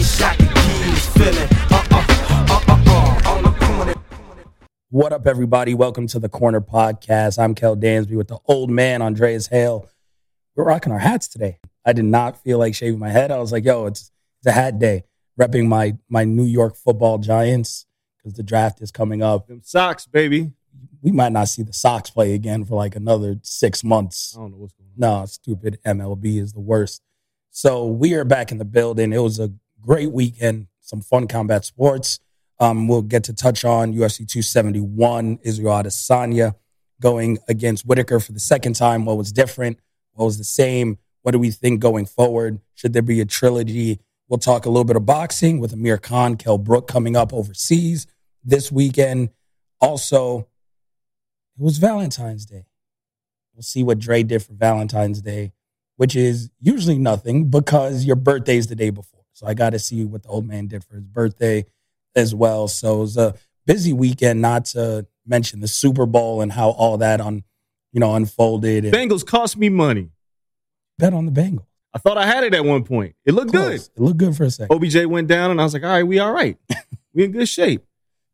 I wish I could give feeling. On the corner. What up, everybody? Welcome to the Corner Podcast. I'm Kel Dansby with the old man, Andreas Hale. We're rocking our hats today. I did not feel like shaving my head. I was like, yo, it's, it's a hat day. Repping my, my New York football giants because the draft is coming up. Them socks, baby. We might not see the Sox play again for like another six months. I don't know what's going on. No, stupid MLB is the worst. So we are back in the building. It was a great weekend, some fun combat sports. Um, we'll get to touch on UFC 271, Israel Adesanya going against Whittaker for the second time. What was different? What was the same? What do we think going forward? Should there be a trilogy? We'll talk a little bit of boxing with Amir Khan, Kell Brook coming up overseas this weekend. Also, it was Valentine's Day. We'll see what Dre did for Valentine's Day, which is usually nothing because your birthday's the day before. So I got to see what the old man did for his birthday as well. So it was a busy weekend, not to mention the Super Bowl and how all that on, you know, unfolded. And Bengals cost me money. bet on the Bengals. I thought I had it at one point. It looked good. It looked good for a second. OBJ went down, and I was like, all right, we all right. we in good shape.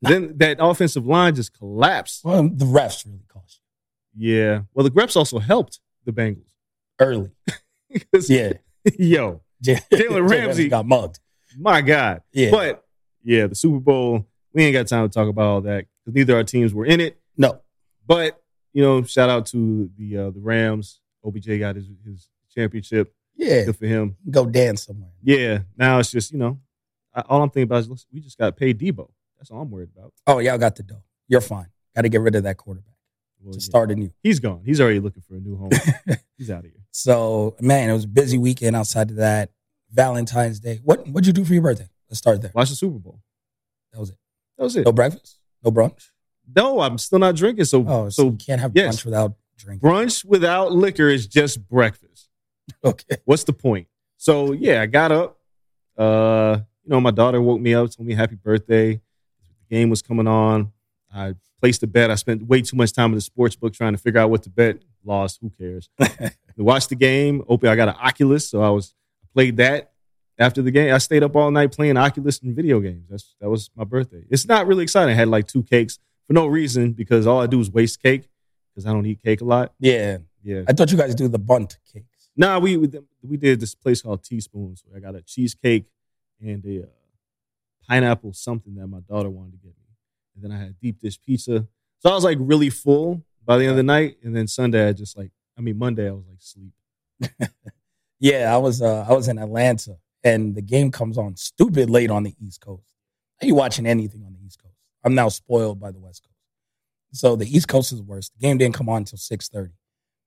Then that offensive line just collapsed. Well, the refs really cost Yeah. Well, the Greps also helped the Bengals. early. Yeah. Yo, Jalen Jalen Ramsey. got mugged. my God. Yeah. But yeah, the Super Bowl, we ain't got time to talk about all that because neither of our teams were in it. No. But, you know, shout out to the uh, the Rams. OBJ got his, his championship. Yeah. Good for him. Go dance somewhere. Yeah. Now it's just, you know, I, all I'm thinking about is listen, we just got paid Deebo. That's all I'm worried about. Oh, y'all got the dough. You're fine. Got to get rid of that quarterback Well, to yeah. start anew. He's gone. He's already looking for a new home. He's out of here. So, man, it was a busy weekend outside of that. Valentine's Day. What what'd you do for your birthday? Let's start there. Watch the Super Bowl. That was it. That was it. No breakfast? No brunch? No, I'm still not drinking. So, Oh, so, so you can't have yes. brunch without drinking. brunch without liquor is just breakfast. Okay. What's the point? So yeah, I got up. Uh, you know, my daughter woke me up, told me happy birthday. The game was coming on. I placed a bet. I spent way too much time in the sports book trying to figure out what to bet. Lost. Who cares? Watched the game. Open. I got an Oculus, so I was played that after the game. I stayed up all night playing Oculus and video games. That's that was my birthday. It's not really exciting. I had like two cakes for no reason because all I do is waste cake because I don't eat cake a lot. Yeah. Yeah. I thought you guys do the bunt cakes. Nah, we we we did this place called Teaspoons. I got a cheesecake and a uh, pineapple something that my daughter wanted to get me, and then I had deep dish pizza. So I was like really full by the end of the night, and then Sunday I just like I mean Monday I was like sleep. Yeah, I was uh, I was in Atlanta and the game comes on stupid late on the East Coast. Are you watching anything on the East Coast. I'm now spoiled by the West Coast. So the East Coast is worse. The game didn't come on until 6:30.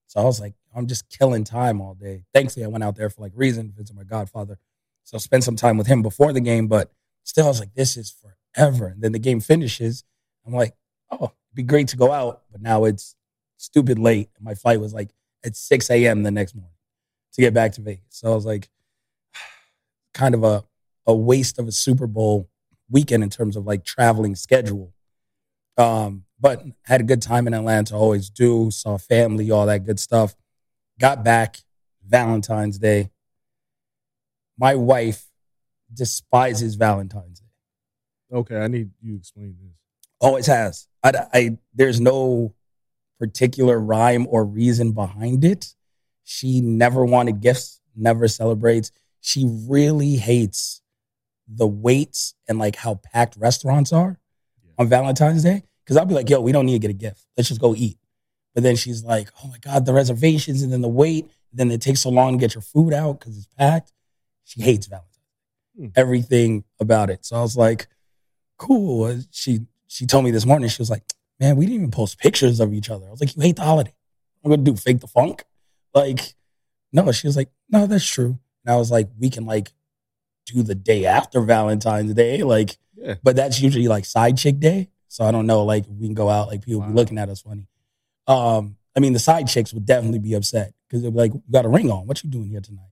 So I was like, I'm just killing time all day. Thankfully, I went out there for like reason, visit my godfather. So I spent some time with him before the game, but still I was like, this is forever. And then the game finishes. I'm like, oh, it'd be great to go out, but now it's stupid late. My flight was like at 6 a.m. the next morning to get back to Vegas. So I was like, kind of a, a waste of a Super Bowl weekend in terms of like traveling schedule. Um, but had a good time in Atlanta, always do. Saw family, all that good stuff. Got back Valentine's Day. My wife despises Valentine's Day. Okay, I need you to explain this. Always has. I, I there's no particular rhyme or reason behind it. She never wanted gifts, never celebrates. She really hates the waits and like how packed restaurants are on Valentine's Day. Cause I'll be like, yo, we don't need to get a gift. Let's just go eat. But then she's like, oh my God, the reservations and then the wait. Then it takes so long to get your food out because it's packed. She hates Valentine's. Hmm. Everything about it. So I was like, cool. She she told me this morning, she was like, man, we didn't even post pictures of each other. I was like, you hate the holiday. I'm gonna do fake the funk. Like, no, she was like, no, that's true. And I was like, we can like do the day after Valentine's Day. Like, Yeah. but that's usually like side chick day. So I don't know, like we can go out, like people be looking at us funny. Um, I mean, the side chicks would definitely be upset because they'd be like, you got a ring on. What you doing here tonight?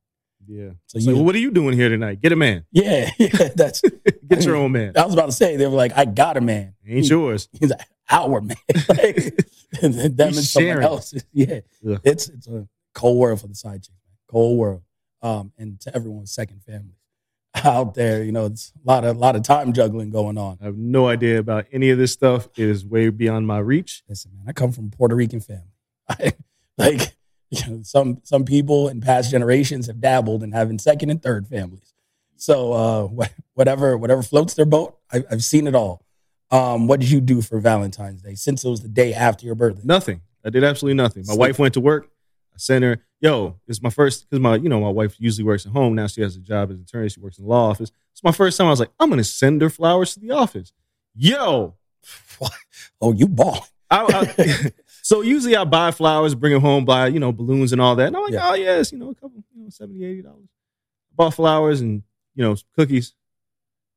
Yeah. So So you, what are you doing here tonight? Get a man. yeah, yeah, that's. Get your own man. I was about to say they were like, I got a man. Ain't yours. He's like, our man. like, and then them He's and someone else. Yeah, it's it's a cold world for the side chick, man. Cold world. Um, and to everyone's second family out there, you know, it's a lot of a lot of time juggling going on. I have no idea about any of this stuff. It is way beyond my reach. Listen, man, I come from a Puerto Rican family. I, like, you know, some some people in past generations have dabbled in having second and third families. So uh, whatever whatever floats their boat, I, I've seen it all. Um, what did you do for Valentine's Day since it was the day after your birthday? Nothing. I did absolutely nothing. My Sleep. wife went to work. I sent her, yo, it's my first because my, you know, my wife usually works at home. Now she has a job as an attorney. She works in the law office. It's my first time. I was like, I'm gonna send her flowers to the office. Yo, what? Oh, you ball. I, I, so usually I buy flowers, bring them home, buy you know balloons and all that. And I'm like, Yeah. oh yes, you know, a couple, you know, 70 80 dollars. Bought flowers and you know cookies.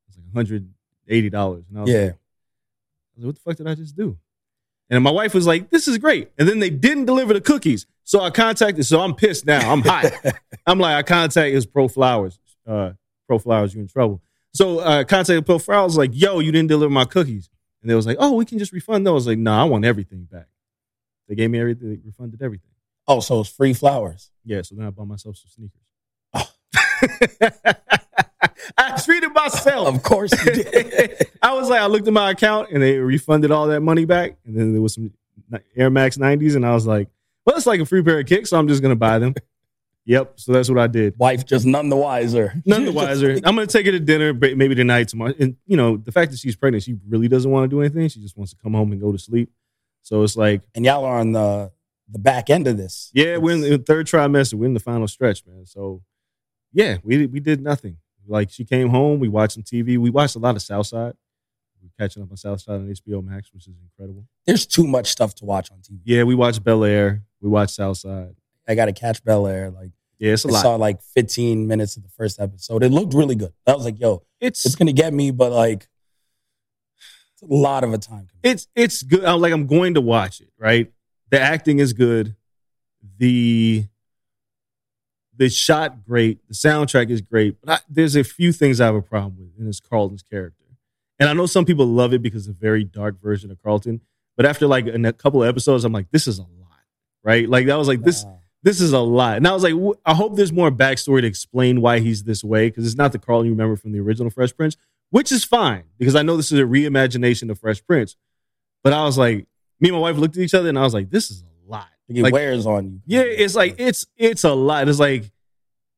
It's like 180 dollars. And I was like, Yeah. I was like, what the fuck did I just do? And my wife was like, this is great. And then they didn't deliver the cookies. So I contacted, so I'm pissed now. I'm hot. I'm like, I contacted his Pro Flowers. Uh, Pro Flowers, you in trouble. So I contacted Pro Flowers, like, yo, you didn't deliver my cookies. And they was like, oh, we can just refund those. I was like, no, I want everything back. They gave me everything, they refunded everything. Oh, so it's free flowers. Yeah, so then I bought myself some sneakers. Oh. I treated myself. Of course you did. I was like, I looked at my account and they refunded all that money back. And then there was some Air Max 90s. And I was like, well, it's like a free pair of kicks. So I'm just going to buy them. yep. So that's what I did. Wife just none the wiser. None the wiser. I'm going to take her to dinner, maybe tonight, tomorrow. And, you know, the fact that she's pregnant, she really doesn't want to do anything. She just wants to come home and go to sleep. So it's like, And y'all are on the the back end of this. yeah, we're in the third trimester. We're in the final stretch, man. So yeah, we we did nothing. Like she came home, we watched some TV. We watched a lot of Southside. We're catching up on Southside on HBO Max, which is incredible. There's too much stuff to watch on TV. Yeah, we watched Bel Air. We watched Southside. I got to catch Bel Air. Like Yeah, it's a I lot. saw like 15 minutes of the first episode. It looked really good. I was like, yo, It's it's gonna get me, but like a lot of a time. it's it's good. I'm like I'm going to watch it. Right, the acting is good. The the shot great. The soundtrack is great. But I, there's a few things I have a problem with, and it's Carlton's character. And I know some people love it because it's a very dark version of Carlton. But after like in a couple of episodes, I'm like, this is a lot, right? Like that was like this. Wow. This is a lot. And I was like, I hope there's more backstory to explain why he's this way because it's not the Carlton you remember from the original Fresh Prince, which is fine because I know this is a reimagination of Fresh Prince. But I was like, me and my wife looked at each other and I was like, this is a lot. it Like, wears on you. yeah, it's like it's it's a lot. It's like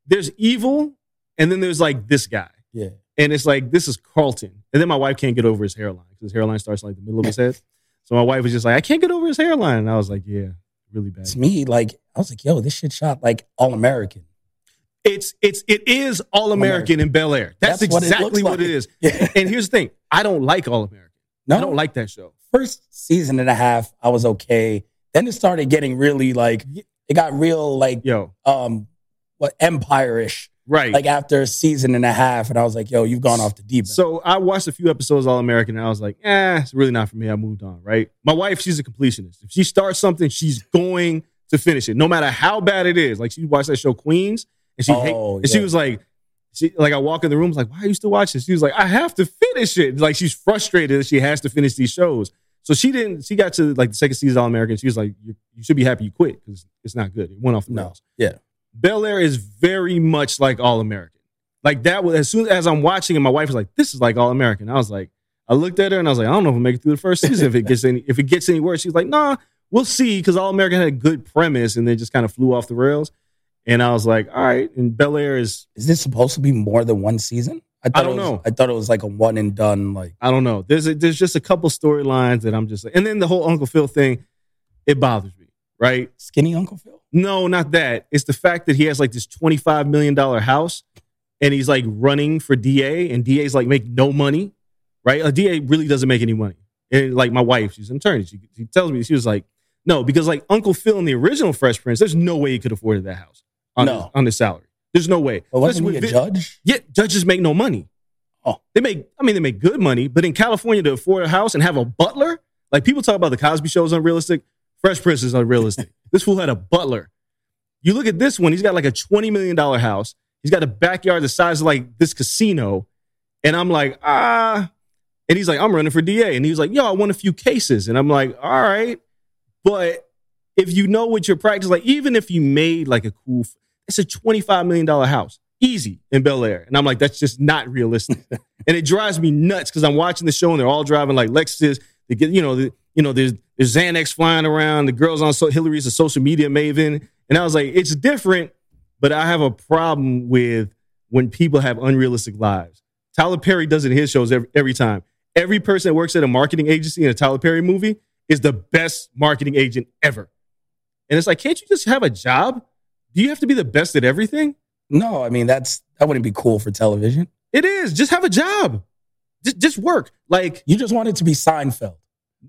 there's evil, and then there's like this guy, yeah. and it's like this is Carlton, and then my wife can't get over his hairline because his hairline starts in, like the middle of his head. So my wife was just like, I can't get over his hairline, and I was like, yeah, really bad. To me, like I was like, yo, this shit shot like all American. It's it's it is all American in Bel Air. That's, That's what it exactly what it like. is. Yeah. And here's the thing: I don't like All American. No, I don't like that show. first season and a half, I was okay. Then it started getting really like it got real like Yo, um what empire-ish. right? Like after a season and a half, and I was like, yo, you've gone off the deep end. So I watched a few episodes of All American and I was like, eh, it's really not for me. I moved on, right? My wife, she's a completionist. If she starts something, she's going to finish it, no matter how bad it is. Like she watched that show Queens and she hate- Oh, and she was like, she like I walk in the room, I was like, why are you still watching? She was like, I have to finish it. Like she's frustrated that she has to finish these shows. So she didn't. She got to like the second season All American. She was like, you, "You should be happy you quit because it's not good. It went off the No. rails." Yeah. Bel Air is very much like All American. Like that was as soon as I'm watching, and my wife was like, "This is like All American." I was like, I looked at her and I was like, I don't know if we'll make it through the first season if it gets any if it gets any worse. She's like, Nah, we'll see because All American had a good premise and then just kind of flew off the rails. And I was like, all right. And Bel Air is Is this supposed to be more than one season? thought I don't it was, know. I thought it was like a one and done. Like I don't know. There's a, there's just a couple storylines that I'm just like, and then the whole Uncle Phil thing, it bothers me, right? skinny Uncle Phil. No, not that. It's the fact that he has like this $25 million house and he's like running for DA and DA's like make no money, right? A DA really doesn't make any money. And like my wife, she's an attorney. She, she tells me, she was like, no, because like Uncle Phil in the original Fresh Prince, there's no way he could afford that house on, No. his, on his salary. There's no way. But wasn't he a judge? Yeah, judges make no money. Oh. They make, I mean, they make good money, but in California to afford a house and have a butler, like people talk about the Cosby show is unrealistic. Fresh Prince is unrealistic. this fool had a butler. You look at this one, he's got like a $20 million house. He's got a backyard the size of like this casino. And I'm like, ah. And he's like, I'm running for DA. And he was like, yo, I won a few cases. And I'm like, all right. But if you know what your practice, like even if you made like a cool, it's a $25 million house, easy in Bel Air. And I'm like, that's just not realistic. and it drives me nuts because I'm watching the show and they're all driving like Lexuses. They get, you know, the, you know, there's, there's Xanax flying around. The girls on so Hilary's a social media maven. And I was like, it's different, but I have a problem with when people have unrealistic lives. Tyler Perry does it in his shows every, every time. Every person that works at a marketing agency in a Tyler Perry movie is the best marketing agent ever. And it's like, can't you just have a job? Do you have to be the best at everything? No, I mean that's that wouldn't be cool for television. It is. Just have a job. Just, just work. Like, You just want it to be Seinfeld.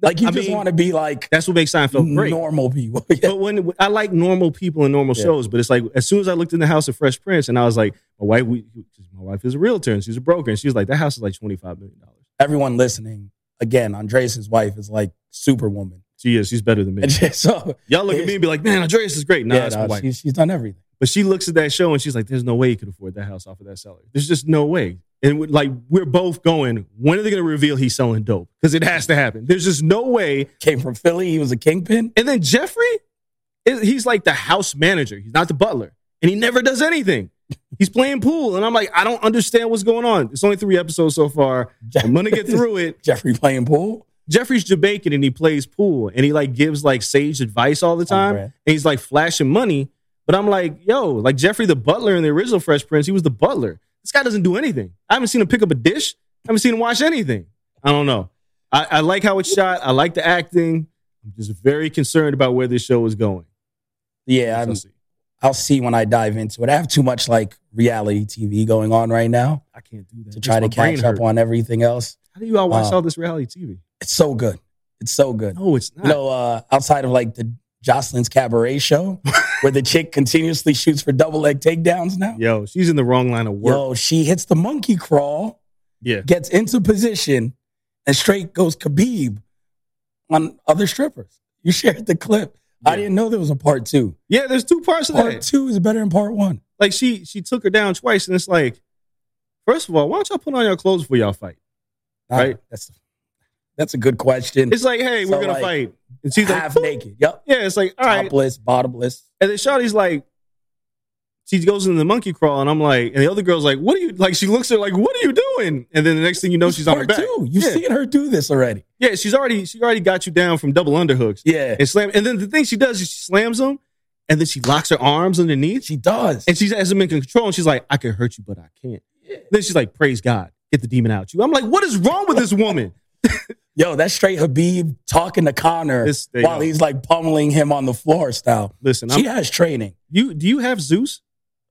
Like you I just mean, want to be like that's what makes Seinfeld great. normal people. Yeah. But when I like normal people and normal Yeah. shows, but it's like as soon as I looked in the house of Fresh Prince and I was like, my wife, we, my wife is a realtor and she's a broker, and she's like, that house is like twenty five million dollars. Everyone listening, again, Andreas' wife is like Superwoman. She is. She's better than me. So Y'all look at me and be like, man, Andreas is great. Nah, yeah, that's no, my wife. she's, she's done everything. But she looks at that show and she's like, "There's no way you could afford that house off of that salary. There's just no way." And we- like we're both going, when are they going to reveal he's selling dope? Because it has to happen. There's just no way. Came from Philly. He was a kingpin. And then Geoffrey, he's like the house manager. He's not the butler, and he never does anything. He's playing pool, and I'm like, I don't understand what's going on. It's only three episodes so far. I'm gonna get through it. Geoffrey playing pool. Geoffrey's Jamaican and he plays pool and he like gives like sage advice all the oh, time. brand. and he's like flashing money. But I'm like, yo, like Geoffrey the butler in the original Fresh Prince, he was the butler. This guy doesn't do anything. I haven't seen him pick up a dish. I haven't seen him wash anything. I don't know. I, I like how it's shot. I like the acting. I'm just very concerned about where this show is going. Yeah, I'm, see. I'll see when I dive into it. I have too much like reality TV going on right now I can't do that. to try to catch up on everything else. How do you all watch Uh, all this reality TV? It's so good. It's so good. No, it's not. You know, uh, outside of like the Joseline's Cabaret show, where the chick continuously shoots for double leg takedowns now. Yo, she's in the wrong line of work. Yo, she hits the monkey crawl, yeah. gets into position, and straight goes Khabib on other strippers. You shared the clip. I didn't know there was a part two. Yeah, there's two parts of Part two is better than part one. like she she took her down twice, and it's like, first of all, why don't y'all put on your clothes before y'all fight? Right. That's that's a good question. It's like, hey, So, we're gonna like, fight, and she's like, half "Boop." naked. Yep. Yeah, it's like, all right, Topless, bottomless. and then Shawty's like, she goes in the monkey crawl, and I'm like, and the other girl's like, what are you like? She looks at her like, what are you doing? And then the next thing you know, she's on her back. two. You've yeah. seen her do this already. yeah, she's already she already got you down from double underhooks Yeah. and slam. And then the thing she does is she slams them, and then she locks her arms underneath. She does. And she has him in control, and she's like, I can hurt you, but I can't. Then she's like, praise God, get the demon out you. I'm like, what is wrong with this woman? Yo, that's straight Khabib talking to Conor This- while he's like pummeling him on the floor style. Listen, She I'm, has training. you do you have Zeus?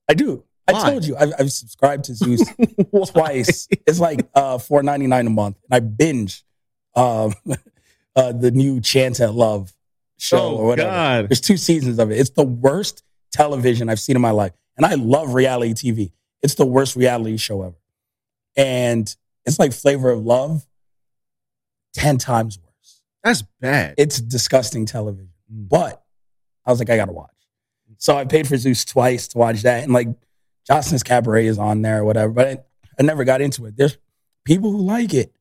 I do. I told you. I've, I've subscribed to Zeus twice. It's like uh, four ninety nine a month. And I binge um, uh, the new Chance at Love show Oh, or whatever. God. There's two seasons of it. It's the worst television I've seen in my life, and I love reality TV. It's the worst reality show ever, and it's like Flavor of Love, ten times worse. That's bad. It's disgusting television. Mm. But I was like, I gotta watch. So I paid for Zeus twice to watch that, and like Joseline's Cabaret is on there or whatever. But I, I never got into it. There's people who like it,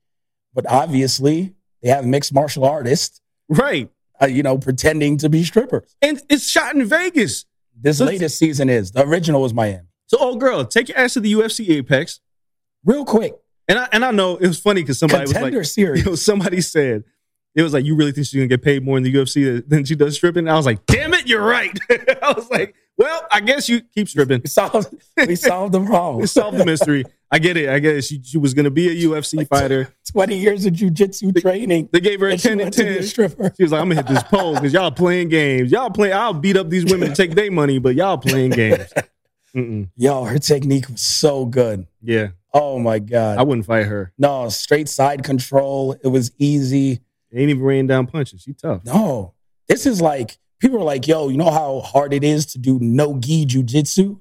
but obviously they have mixed martial artists, Right. uh, you know, pretending to be strippers. And it's shot in Vegas. This latest season is the original was Miami. So, oh girl, take your ass to the UFC Apex. Real quick, And I and I know it was funny because somebody contender was like, series. you know, somebody said it was like, you really think she's gonna get paid more in the UFC than she does stripping? And I was like, damn it, you're right. I was like, well, I guess you keep stripping. we solved, we solved the problem. We solved the mystery. I get it. I get it. She, she was gonna be a UFC fighter. 20 years of jujitsu training. They gave her a 10 and went to be a 10. stripper. She was like, I'm gonna hit this pole because y'all playing games. Y'all play. I'll beat up these women to take their money, but y'all playing games. Mm-mm. Yo, her technique was so good. Yeah, Oh my God. I wouldn't fight her. no, straight side control. It was easy. Ain't even raining down punches. She tough. No, this is like people are like, yo, you know how hard it is to do no gi jujitsu?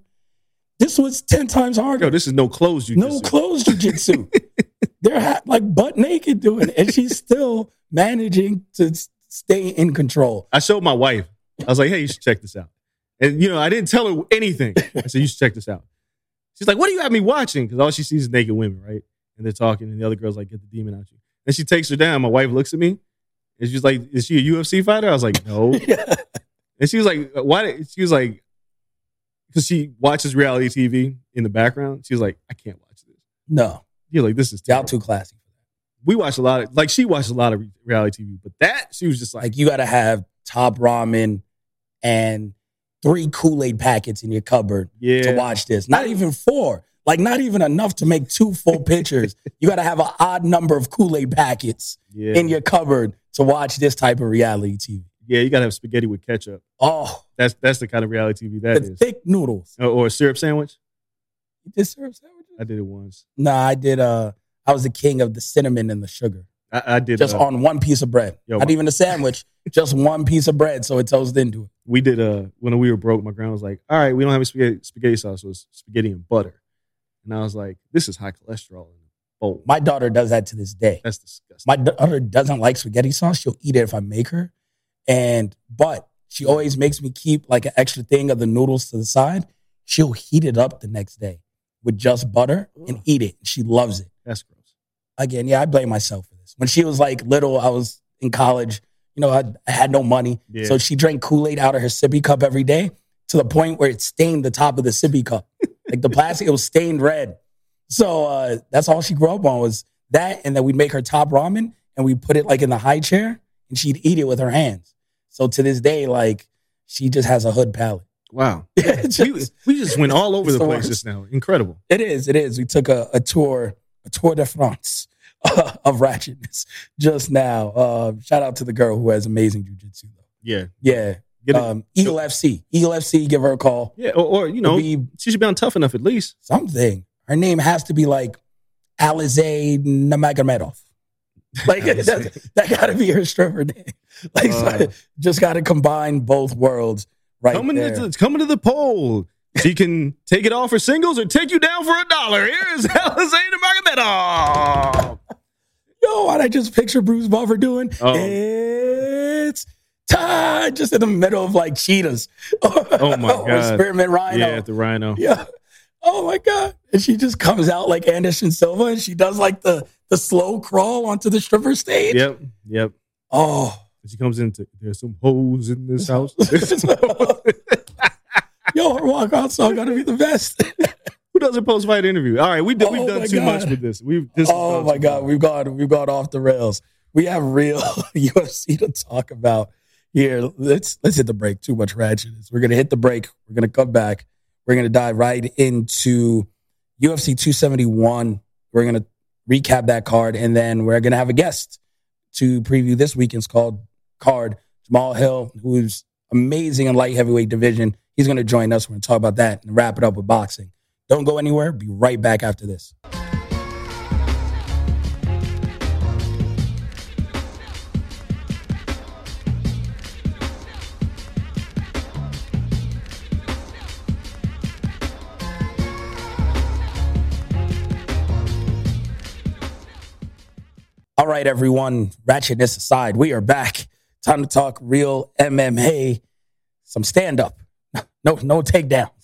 This was 10 times harder. Yo, this is no clothes. You no clothes jujitsu. They're ha- like butt naked doing it, and she's still managing to stay in control. I showed my wife. I was like, hey, you should check this out. And you know, I didn't tell her anything. I said, you should check this out. She's like, what do you have me watching? Because all she sees is naked women, right? And they're talking, and the other girl's like, get the demon out you. And she takes her down. My wife looks at me, and she's like, is she a UFC fighter? I was like, no. And she was like, why? Did, she was like, because she watches reality TV in the background. She was like, I can't watch this. No, You're like, this is y'all terrible. too classy. We watch a lot of, like, she watched a lot of reality TV, but that, she was just like, Like you got to have top ramen and three Kool Aid packets in your cupboard yeah. to watch this. Not even four. Like not even enough to make two full pictures. You got to have an odd number of Kool Aid packets Yeah. in your cupboard to watch this type of reality TV. yeah, you got to have spaghetti with ketchup. Oh, That's that's the kind of reality TV that is. thick noodles. Or, or a syrup sandwich. You did syrup sandwiches? I did it once. Nah, I did. Uh, I was the king of the cinnamon and the sugar, I, I did. just uh, on one piece of bread. Yo, Not my- even a sandwich, just one piece of bread, so it toasted into it. we did. Uh, when we were broke, my grandma was like, "All right, we don't have a spaghetti, spaghetti sauce. So it's spaghetti and butter." And I was like, "This is high cholesterol in a bowl. My daughter does that to this day. That's disgusting." My daughter doesn't like spaghetti sauce. She'll eat it if I make her, and but she always makes me keep like an extra thing of the noodles to the side. She'll heat it up the next day with just butter and eat it. She loves it. that's gross. again, yeah, I blame myself When she was like little, I was in college. You know, I, I had no money, Yeah. so she drank Kool Aid out of her sippy cup every day to the point where it stained the top of the sippy cup, like the plastic. It was stained red. So uh, that's all she grew up on was that, and then we'd make her top ramen and we put it like in the high chair, and she'd eat it with her hands. So to this day, like she just has a hood palate. Wow. It's we, just- we just went all over the the place just now. Incredible. It is. It is. We took a, a tour, a tour de France uh, of ratchetness just now. Uh, shout out to the girl who has amazing jujitsu, though. Yeah. Yeah. Get it. Um, Eagle FC. Eagle FC, give her a call. yeah. Or, or you know, be she should be on tough enough at least. something. Her name has to be like Alizé Namagamedov. Like that, that got to be her stripper name. Like Uh. just got to combine both worlds right coming there. to coming to the poll. She can take it all for singles or take you down for a dollar. Here's Alexander Magomedov. Yo, what I just picture Bruce Buffer doing? Oh. It's time, just in the middle of like cheetahs. Oh my or God. Spearmint Rhino. Yeah, the Rhino. Yeah. Oh my God. And she just comes out like Anderson Silva and she does like the the slow crawl onto the stripper stage. Yep, yep. Oh. She comes into there's some hoes in this house. Yo, her walkout song gotta be the best. Who does a post fight interview? All right, we did, Oh we've my done too God. much with this. We've this oh my God. far. We've gone we've gone off the rails. We have real UFC to talk about here. Let's let's hit the break. Too much ratchetness. We're gonna hit the break. We're gonna come back. We're gonna dive right into UFC 271. We're gonna recap that card, and then we're gonna have a guest to preview this weekend's called card. Jamahal Hill, who's amazing in light heavyweight division. He's gonna join us. We're gonna talk about that and wrap it up with boxing. Don't go anywhere. Be right back after this. All right, everyone. Ratchetness aside, we are back. Time to talk real MMA. Some stand up. No, no takedowns.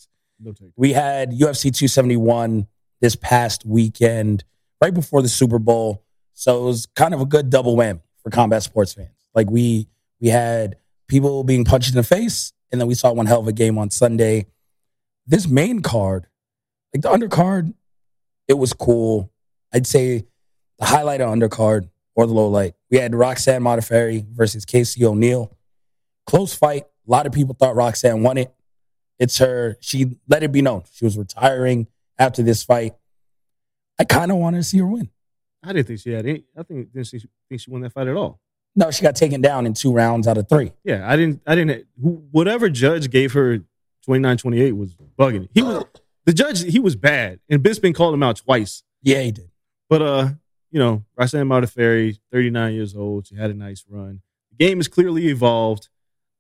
We had UFC 271 this past weekend, right before the Super Bowl. So it was kind of a good double whammy for combat sports fans. Like we we had people being punched in the face, and then we saw one hell of a game on Sunday. This main card, like the undercard, it was cool. I'd say the highlight of undercard or the low light. We had Roxanne Modafferi versus Casey O'Neill. Close fight. A lot of people thought Roxanne won it. It's her. She let it be known she was retiring after this fight. I kind of wanted to see her win. I didn't think she had any. I think didn't she think she won that fight at all. No, she got taken down in two rounds out of three. Yeah, I didn't. I didn't. Whatever judge gave her 29-28 was bugging. it. He was the judge. He was bad, and Bisping called him out twice. Yeah, he did. But uh, you know, Roxanne Modafferi, 39 years old. She had a nice run. The game has clearly evolved.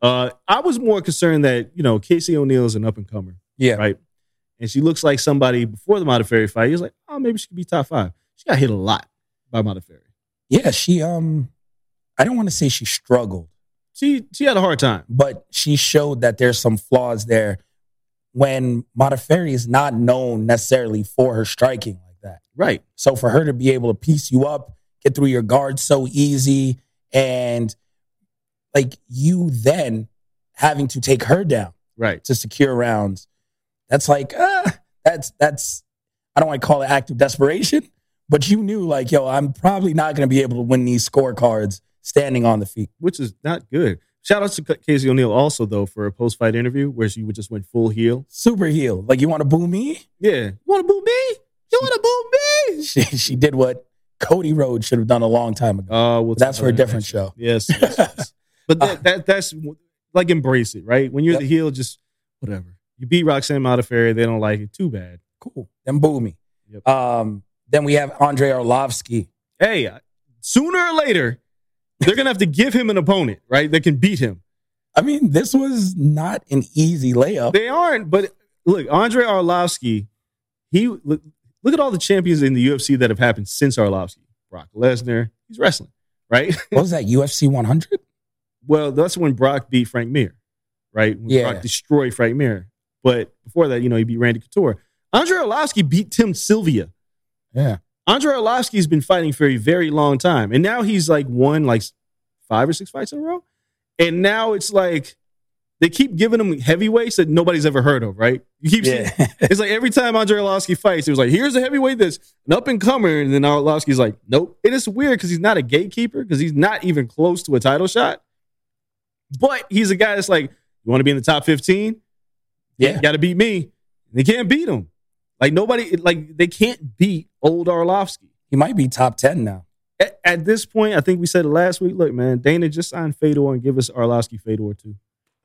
Uh, I was more concerned that you know Casey O'Neill is an up and comer, Yeah. right? And she looks like somebody before the Modafferi fight. He was like, oh, maybe she could be top five. She got hit a lot by Modafferi. Yeah, she um I don't want to say she struggled, She she had a hard time. but she showed that there's some flaws there when Modafferi is not known necessarily for her striking like that. Right. So for her to be able to piece you up, get through your guard so easy, and like you then having to take her down Right. to secure rounds, that's like uh, that's that's I don't want to call it active desperation, but you knew like yo, I'm probably not going to be able to win these scorecards standing on the feet. which is not good. Shout out to Casey O'Neill also though for a post fight interview where she would just went full heel. Super heel, like you want to boo me? Yeah, you want to boo me? You want to boo me? She she did what Cody Rhodes should have done a long time ago. Uh, we'll That's for a different show. Yes, yes, yes. but that, that that's like embrace it, right? When you're Yep. the heel, just whatever. You beat Roxanne Modafferi, they don't like it. Too bad. Cool. Then boo me. Yep. Um, then we have Andrei Arlovski. Hey, sooner or later, they're gonna have to give him an opponent, right? That can beat him. I mean, this was not an easy layup. They aren't, but look, Andrei Arlovski, he look, look at all the champions in the UFC that have happened since Arlovski. Brock Lesnar, he's wrestling, right? What was that? UFC 100? Well, that's when Brock beat Frank Mir, right? When Yeah. Brock destroyed Frank Mir. But before that, you know, he beat Randy Couture. Andrei Arlovski beat Tim Sylvia. Yeah. Andrei Arlovski's been fighting for a very long time. And now he's like won like five or six fights in a row. And now it's like they keep giving him heavyweights that nobody's ever heard of, right? You keep Yeah. seeing, it's like every time Andrei Arlovski fights, it was like, here's a heavyweight that's an up and comer. And then Arlovski's like, nope. It is weird because he's not a gatekeeper, because he's not even close to a title shot. But he's a guy that's like, you want to be in the top 15? Yeah. You got to beat me. They can't beat him. Like nobody, like they can't beat old Arlovski. He might be top 10 now. At, at this point, I think we said it last week. Look, man, Dana just signed Fedor and give us Arlovski Fedor too.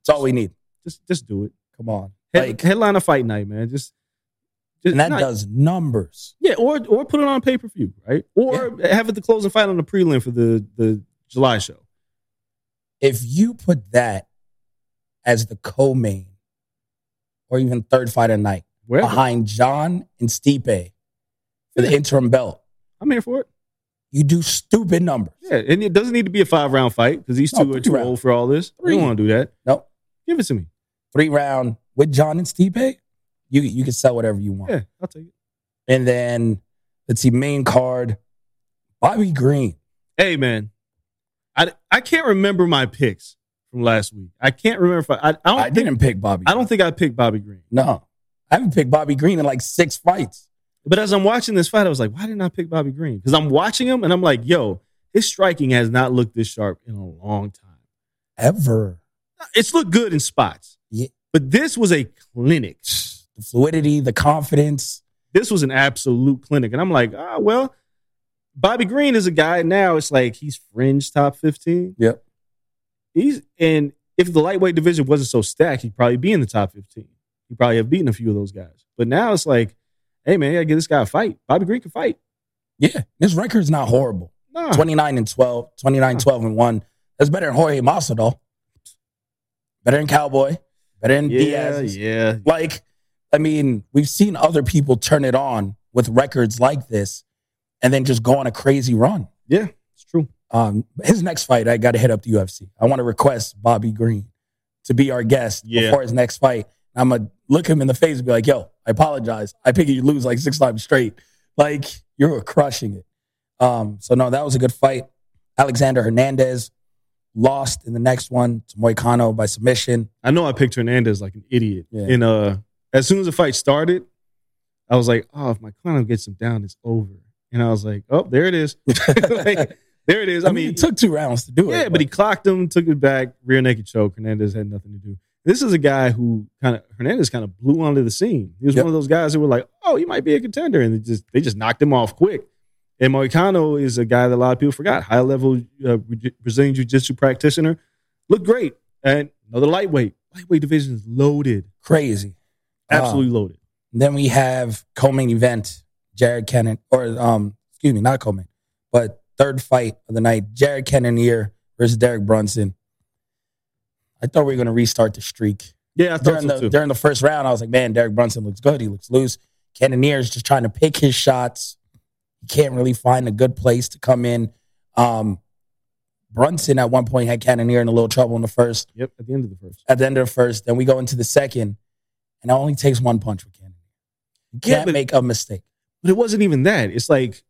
That's all we need. Just, just do it. Come on. Head, Like, headline a fight night, man. Just, just and that not- does numbers. yeah, or or put it on pay per view, right? Or have it the closing fight on the prelim for the the July show. If you put that as the co-main or even third fight of night Wherever. behind Jon and Stipe for the interim belt, I'm here for it. you do stupid numbers. Yeah, and it doesn't need to be a five round fight because these No, two are too round. old for all this. We Three. don't want to do that. No, Give it to me. three round with Jon and Stipe, you you can sell whatever you want. Yeah, I'll take it. And then let's see, main card, Bobby Green. Hey, man, I I can't remember my picks from last week. I can't remember if I I, I don't I think, didn't pick Bobby. I don't think I picked Bobby Green. No, I haven't picked Bobby Green in like six fights. But as I'm watching this fight, I was like, why didn't I pick Bobby Green? Because I'm watching him and I'm like, yo, his striking has not looked this sharp in a long time. Ever. It's looked good in spots. Yeah. But this was a clinic. The fluidity, the confidence. This was an absolute clinic. And I'm like, ah, well, Bobby Green is a guy now. It's like he's fringe top 15. Yep. He's and if the lightweight division wasn't so stacked, he'd probably be in the top 15. He'd probably have beaten a few of those guys. But now it's like, hey man, I gotta give this guy a fight. Bobby Green can fight. Yeah, his record's not horrible. Nah. 29 and 12, 29, 12 and 1. That's better than Jorge Masvidal. Better than Cowboy. Better than yeah, Diaz. yeah. Like, I mean, we've seen other people turn it on with records like this and then just go on a crazy run. Yeah, it's true. Um, his next fight, I got to hit up the UFC. I want to request Bobby Green to be our guest Yeah. before his next fight. I'm gonna look him in the face and be like, "Yo, I apologize. I pick you lose like six times straight. Like you were crushing it." Um, so no, that was a good fight. Alexander Hernandez lost in the next one to Moicano by submission. I know I picked Hernandez like an idiot. Yeah. And uh, as soon as the fight started, I was like, oh, if Moicano gets him down, it's over. And I was like, oh, there it is. Like, there it is. I, I mean, mean, it took two rounds to do it. yeah, but he clocked him, took it back, rear naked choke. Hernandez had nothing to do. This is a guy who kind of Hernandez kind of blew onto the scene. He was Yep. one of those guys who were like, "Oh, he might be a contender," and they just they just knocked him off quick. And Moicano is a guy that a lot of people forgot. High level uh, Brazilian Jiu Jitsu practitioner, looked great. And another lightweight, lightweight division is loaded, crazy. absolutely loaded. Then we have co-main event, Jared Kennan, or um, excuse me, not co-main, but third fight of the night, Jared Cannonier versus Derek Brunson. I thought we were going to restart the streak. Yeah, I thought During so the, too. during the first round, I was like, man, Derek Brunson looks good. He looks loose. Cannonier is just trying to pick his shots. He can't really find a good place to come in. Um, Brunson at one point had Cannonier in a little trouble in the first. Yep, at the end of the first. At the end of the first, then we go into the second, and it only takes one punch with Cannonier. You can't but- make a mistake. But it wasn't even that. It's like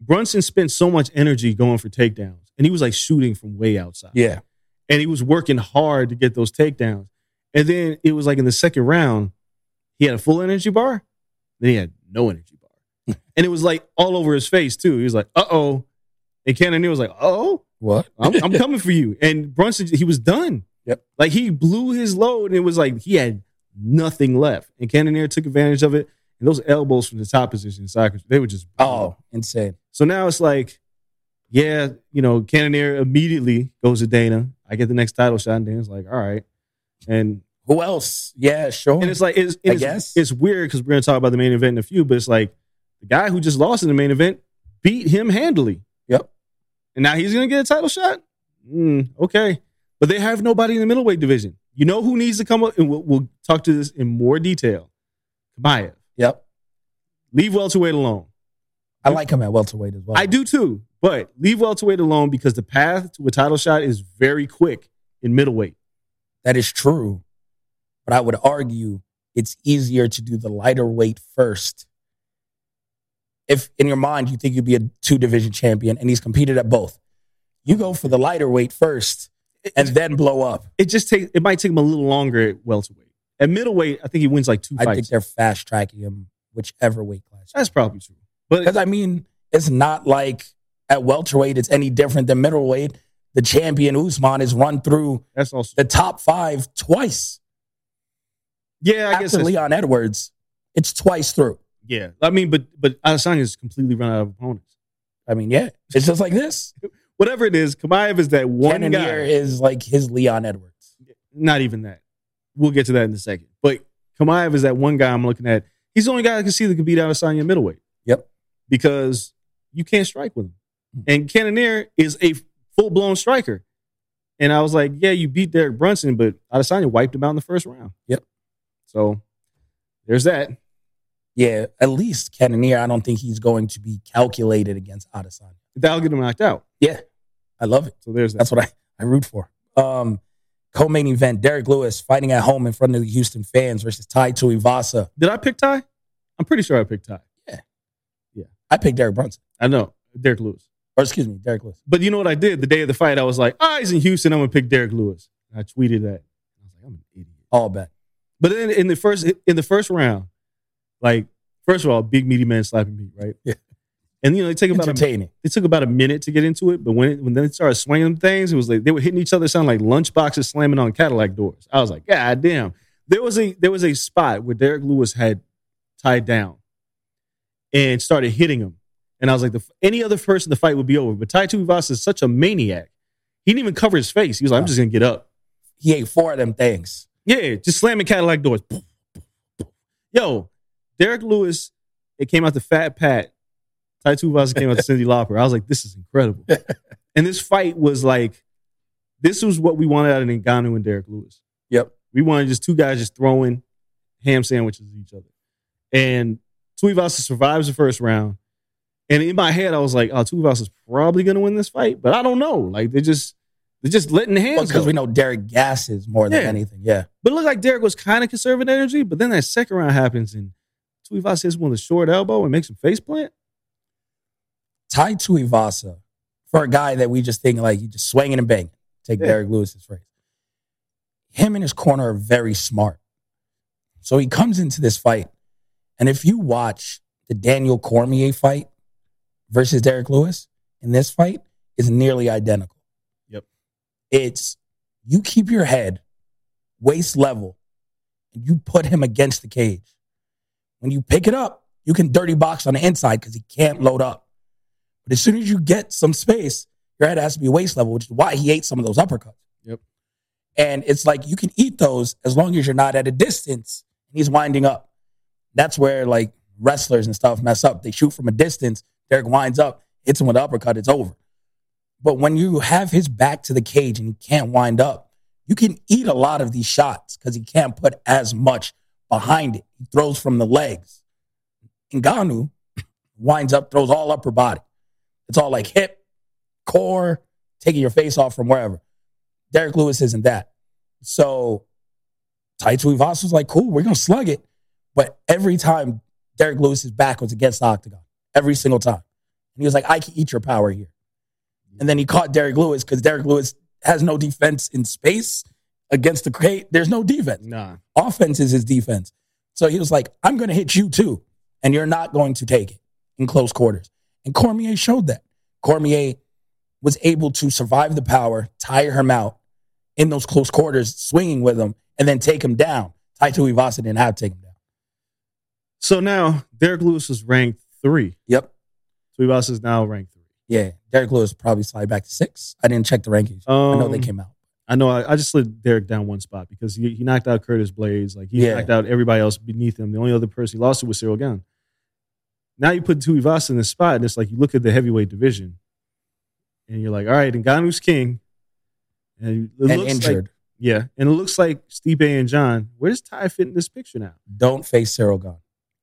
Brunson spent so much energy going for takedowns, and he was like shooting from way outside. Yeah. and he was working hard to get those takedowns. And then it was like in the second round, he had a full energy bar, then he had no energy bar, and it was like all over his face too. He was like, "Uh oh," and Cannonier was like, "Oh, What? I'm, I'm coming for you." And Brunson, he was done. Yep. Like he blew his load, and it was like he had nothing left. And Cannonier took advantage of it. And those elbows from the top position in soccer, they were just Oh, insane. so now it's like, yeah, you know, Cannonier immediately goes to Dana. I get the next title shot, and Dana's like, all right. And Who else? Yeah, sure. and it's like it's I it's, guess. it's weird because we're gonna talk about the main event in a few, but it's like the guy who just lost in the main event beat him handily. Yep. And now he's gonna get a title shot? Mm, okay. But they have nobody in the middleweight division. You know who needs to come up, and we'll, we'll talk to this in more detail. Chimaev. Yep. Leave welterweight alone. I like him at welterweight as well. I do too, but leave welterweight alone because the path to a title shot is very quick in middleweight. That is true. But I would argue it's easier to do the lighter weight first. If in your mind you think you'd be a two division champion and he's competed at both, you go for the lighter weight first and then blow up. It just takes it might take him a little longer at welterweight. At middleweight, I think he wins like two I think they're fast tracking him, whichever weight class. That's probably true. But Because I mean, it's not like at welterweight it's any different than middleweight. The champion Usman has run through that's also the top five twice. yeah. I guess After that's, Leon Edwards, it's twice through. yeah. I mean, but but Adesanya's completely run out of opponents. I mean, yeah, it's just like this. Whatever it is, Chimaev is that one Cannonier guy. is like his Leon Edwards. Not even that. We'll get to that in a second. But Chimaev is that one guy I'm looking at. He's the only guy I can see that can beat Adesanya at middleweight. Yep. because you can't strike with him. Hmm. And Cannonier is a full blown striker. And I was like, yeah, you beat Derek Brunson, but Adesanya wiped him out in the first round. Yep. So there's that. Yeah, at least Cannonier, I don't think he's going to be calculated against Adesanya. That'll get him knocked out. Yeah, I love it. So there's that. That's what I, I root for. Um, co-main event: Derrick Lewis fighting at home in front of the Houston fans versus Tai Tuivasa. Did I pick Tai? I'm pretty sure I picked Tai. Yeah, yeah. I picked Derek Brunson, I know, Derrick Lewis. or excuse me, Derrick Lewis. But you know what I did? The day of the fight, I was like, ah, he's in Houston. I'm going to pick Derrick Lewis. I tweeted that. I was like, I'm an idiot. All bet. But then in the first in the first round, like first of all, big meaty man slapping me, right? Yeah. And you know, it took about a, it took about a minute to get into it, but when it, when they started swinging things, it was like they were hitting each other, sound like lunchboxes slamming on Cadillac doors. I was like, God damn! There was a there was a spot where Derrick Lewis had tied down and started hitting him, and I was like, the, any other person, the fight would be over. But Tai Tuivasa is such a maniac; he didn't even cover his face. He was like, I'm just gonna get up. He ate four of them things. Yeah, just slamming Cadillac doors. Yo, Derrick Lewis, it came out the Fat Pat. Tuivasa came out to Cyndi Lauper. I was like, this is incredible. and this fight was like, this was what we wanted out of Ngannou and Derrick Lewis. Yep. We wanted just two guys just throwing ham sandwiches at each other. And Tuivasa survives the first round. And in my head, I was like, oh, Tuivasa is probably going to win this fight, but I don't know. Like they're just they're just letting the hands Because we know Derrick gasses more than Yeah. anything. Yeah. But it looked like Derrick was kind of conserving energy. But then that second round happens and Tuivasa hits one with a short elbow and makes him face plant. Tai Tuivasa for a guy that we just think like he just swinging and banging. Take Yeah. Derrick Lewis's phrase. Him and his corner are very smart. So he comes into this fight, and if you watch the Daniel Cormier fight versus Derrick Lewis in this fight, is nearly identical. Yep. It's you keep your head waist level and you put him against the cage. When you pick it up, you can dirty box on the inside because he can't load up. But as soon as you get some space, your head has to be waist level, which is why he ate some of those uppercuts. Yep. And it's like you can eat those as long as you're not at a distance and he's winding up. That's where like wrestlers and stuff mess up. They shoot from a distance, Derrick winds up, hits him with an uppercut, it's over. But when you have his back to the cage and he can't wind up, you can eat a lot of these shots because he can't put as much behind it. He throws from the legs. Ngannou winds up, throws all upper body. It's all like hip, core, taking your face off from wherever. Derrick Lewis isn't that. So Tai Tuivasa was like, cool, we're going to slug it. But every time Derrick Lewis's back was against the octagon, every single time. And he was like, I can eat your power here. And then he caught Derrick Lewis because Derrick Lewis has no defense in space against the crate. There's no defense. Nah. Offense is his defense. So he was like, I'm going to hit you too. And you're not going to take it in close quarters. And Cormier showed that. Cormier was able to survive the power, tire him out in those close quarters, swinging with him, and then take him down. Tai Tuivasa didn't have to take him down. So now Derrick Lewis is ranked three. Yep. So Tuivasa is now ranked three. Yeah. Derrick Lewis probably slide back to six. I didn't check the rankings. I know they Um, came out. I know I, I just slid Derrick down one spot because he, he knocked out Curtis Blaydes. Like he Yeah. knocked out everybody else beneath him. The only other person he lost to was Ciryl Gane. Now you put Tuivasa in this spot, and it's like you look at the heavyweight division, and you're like, all right, Ngannou's king, and it And looks injured. Like, yeah, and it looks like Stipe and Jon. Where's Tai fit in this picture now? Don't face Ciryl Gane.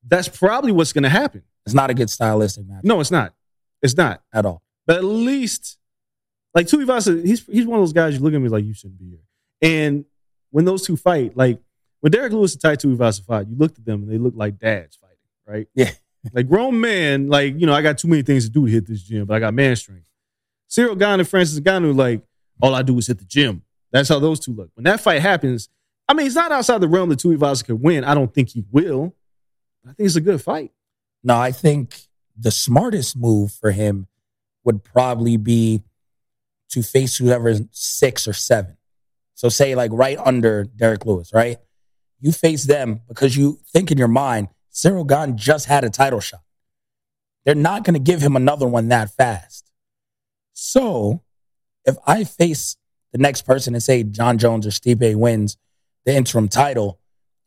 That's probably what's going to happen. It's not a good stylistic match No, it's not. It's not. at all. But at least, like Tuivasa, he's he's one of those guys you look at me like you shouldn't be here. And when those two fight, like when Derrick Lewis and Tai Tuivasa fought, you looked at them and they looked like dads fighting, right? Yeah. Like grown man, like you know, I got too many things to do to hit this gym, but I got man strength. Ciryl and Francis Ngannou, like all I do is hit the gym. That's how those two look. When that fight happens, I mean, it's not outside the realm that Tuivasa could win. I don't think he will. I think it's a good fight. No, I think the smartest move for him would probably be to face whoever's six or seven. So say like right under Derrick Lewis, right? You face them because you think in your mind, Ciryl Gane just had a title shot. They're not going to give him another one that fast. So if I face the next person and say Jon Jones or Stipe wins the interim title,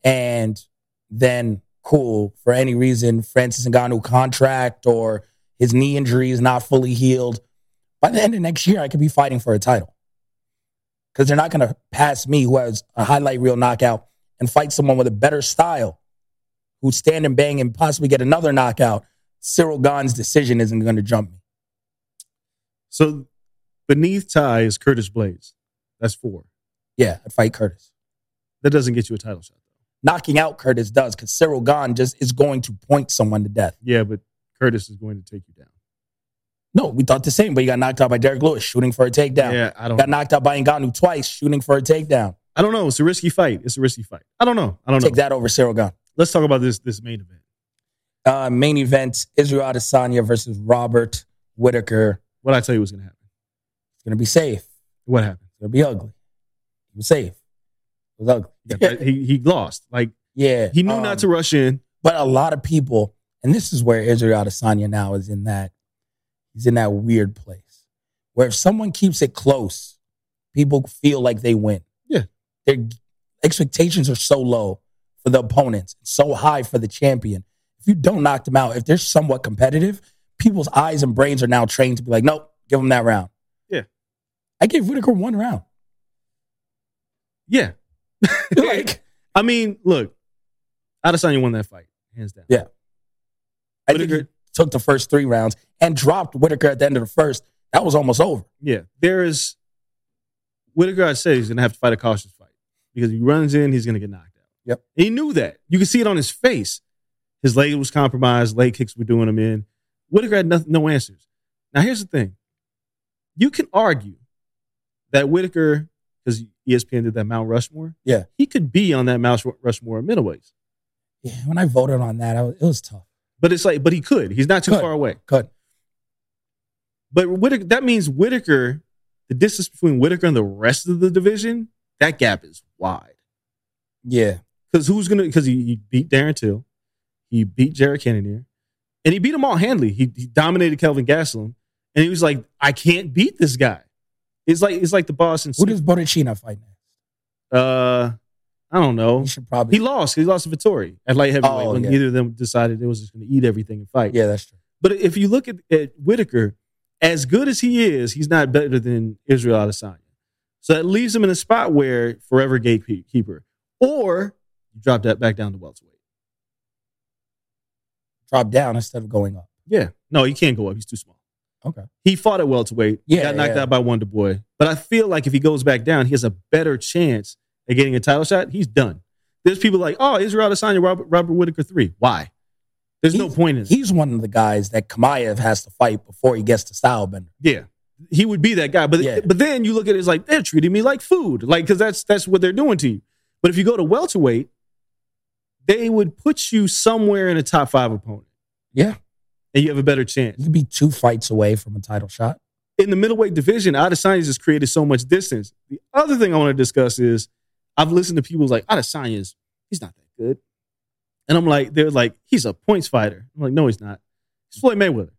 and then cool for any reason Francis Ngannou contract or his knee injury is not fully healed. By the end of next year, I could be fighting for a title because they're not going to pass me, who has a highlight reel knockout, and fight someone with a better style, who stand and bang and possibly get another knockout. Ciryl Gane's decision isn't going to jump me. So beneath Tai is Curtis Blaydes. That's four. Yeah, I'd fight Curtis. That doesn't get you a title shot. Though. Knocking out Curtis does because Ciryl Gane just is going to point someone to death. Yeah, but Curtis is going to take you down. No, we thought the same, but he got knocked out by Derrick Lewis shooting for a takedown. Yeah, I don't. Got knocked out by Ngannou twice shooting for a takedown. I don't know. It's a risky fight. It's a risky fight. I don't know. I don't know. Take that over Ciryl Gane. Let's talk about this this main event. Uh, main event: Israel Adesanya versus Robert Whittaker. What I tell you was going to happen. It's gonna be safe. What happened? It's gonna be ugly. It was safe. It was ugly. Yeah, he he lost. Like yeah, he knew um, not to rush in. But a lot of people, and this is where Israel Adesanya now is in that he's in that weird place where if someone keeps it close, people feel like they win. Yeah. their expectations are so low for the opponents, so high for the champion. If you don't knock them out, if they're somewhat competitive, people's eyes and brains are now trained to be like, nope, give them that round. Yeah. I gave Whittaker one round. Yeah. like, I mean, look, Adesanya won that fight hands down. Yeah. I think he Whittaker- took the first three rounds and dropped Whittaker at the end of the first. That was almost over. Yeah. There is Whittaker. I said he's going to have to fight a cautious fight because if he runs in, he's going to get knocked. Yep. He knew that. You could see it on his face. His leg was compromised. Leg kicks were doing him in. Whittaker had nothing, no answers. Now here's the thing. you can argue that Whittaker, because ESPN did that Mount Rushmore, Yeah. he could be on that Mount Rushmore of middleweights. Yeah, when I voted on that, I was, it was tough. But it's like, but he could. He's not too Could. far away. Good. But Whittaker, that means Whittaker, the distance between Whittaker and the rest of the division, that gap is wide. Yeah. Because who's gonna? Because he, he beat Darren Till, he beat Jared Cannonier, and he beat them all handily. He, he dominated Kelvin Gastelum, and he was like, "I can't beat this guy." It's like it's like the Boston. Who does Bodachina fight next? uh, I don't know. He should probably. He lost. He lost to Vettori at light heavyweight Oh, when yeah. neither of them decided it was just going to eat everything and fight. yeah, that's true. But if you look at, at Whittaker, as good as he is, he's not better than Israel Adesanya. So that leaves him in a spot where forever gatekeeper, or you drop that back down to welterweight. Drop down instead of going up. Yeah, no, he can't go up. He's too small. Okay. He fought at welterweight. Yeah, got knocked yeah. out by Wonder Boy. But I feel like if he goes back down, he has a better chance at getting a title shot. He's done. There's people like, oh, Israel Adesanya, Robert, Robert Whittaker three. Why? There's no point in it. He's one of the guys that Chimaev has to fight before he gets to Stylebender. Yeah. He would be that guy. But Yeah. but then you look at it as like they're treating me like food. Like, because that's that's what they're doing to you. But if you go to welterweight, they would put you somewhere in a top five opponent. Yeah. And you have a better chance. You could be two fights away from a title shot. In the middleweight division, Adesanya has created so much distance. The other thing I want to discuss is I've listened to people like Adesanya's, he's not that good. And I'm like, they're like, he's a points fighter. I'm like, no, he's not. He's Floyd Mayweather.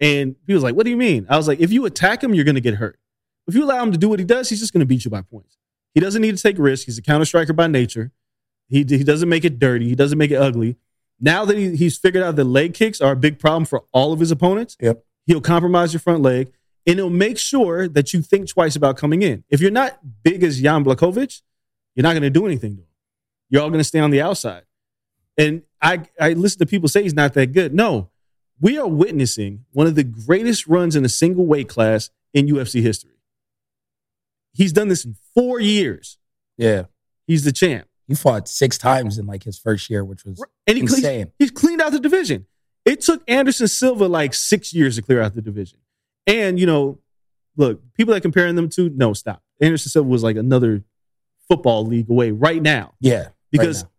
And he was like, what do you mean? I was like, if you attack him, you're going to get hurt. If you allow him to do what he does, he's just going to beat you by points. He doesn't need to take risks. He's a counter striker by nature. He, he doesn't make it dirty. He doesn't make it ugly. Now that he, he's figured out that leg kicks are a big problem for all of his opponents, Yep. he'll compromise your front leg and he'll make sure that you think twice about coming in. If you're not big as Jan Blachowicz, you're not going to do anything to him. You're all going to stay on the outside. And I, I listen to people say he's not that good. No, we are witnessing one of the greatest runs in a single weight class in UFC history. He's done this in four years. Yeah. He's the champ. He fought six times in like his first year, which was And he insane. he's cleaned out the division. It took Anderson Silva like six years to clear out the division. And, you know, look, people that comparing them to, no, stop. Anderson Silva was like another football league away right now Yeah. because now.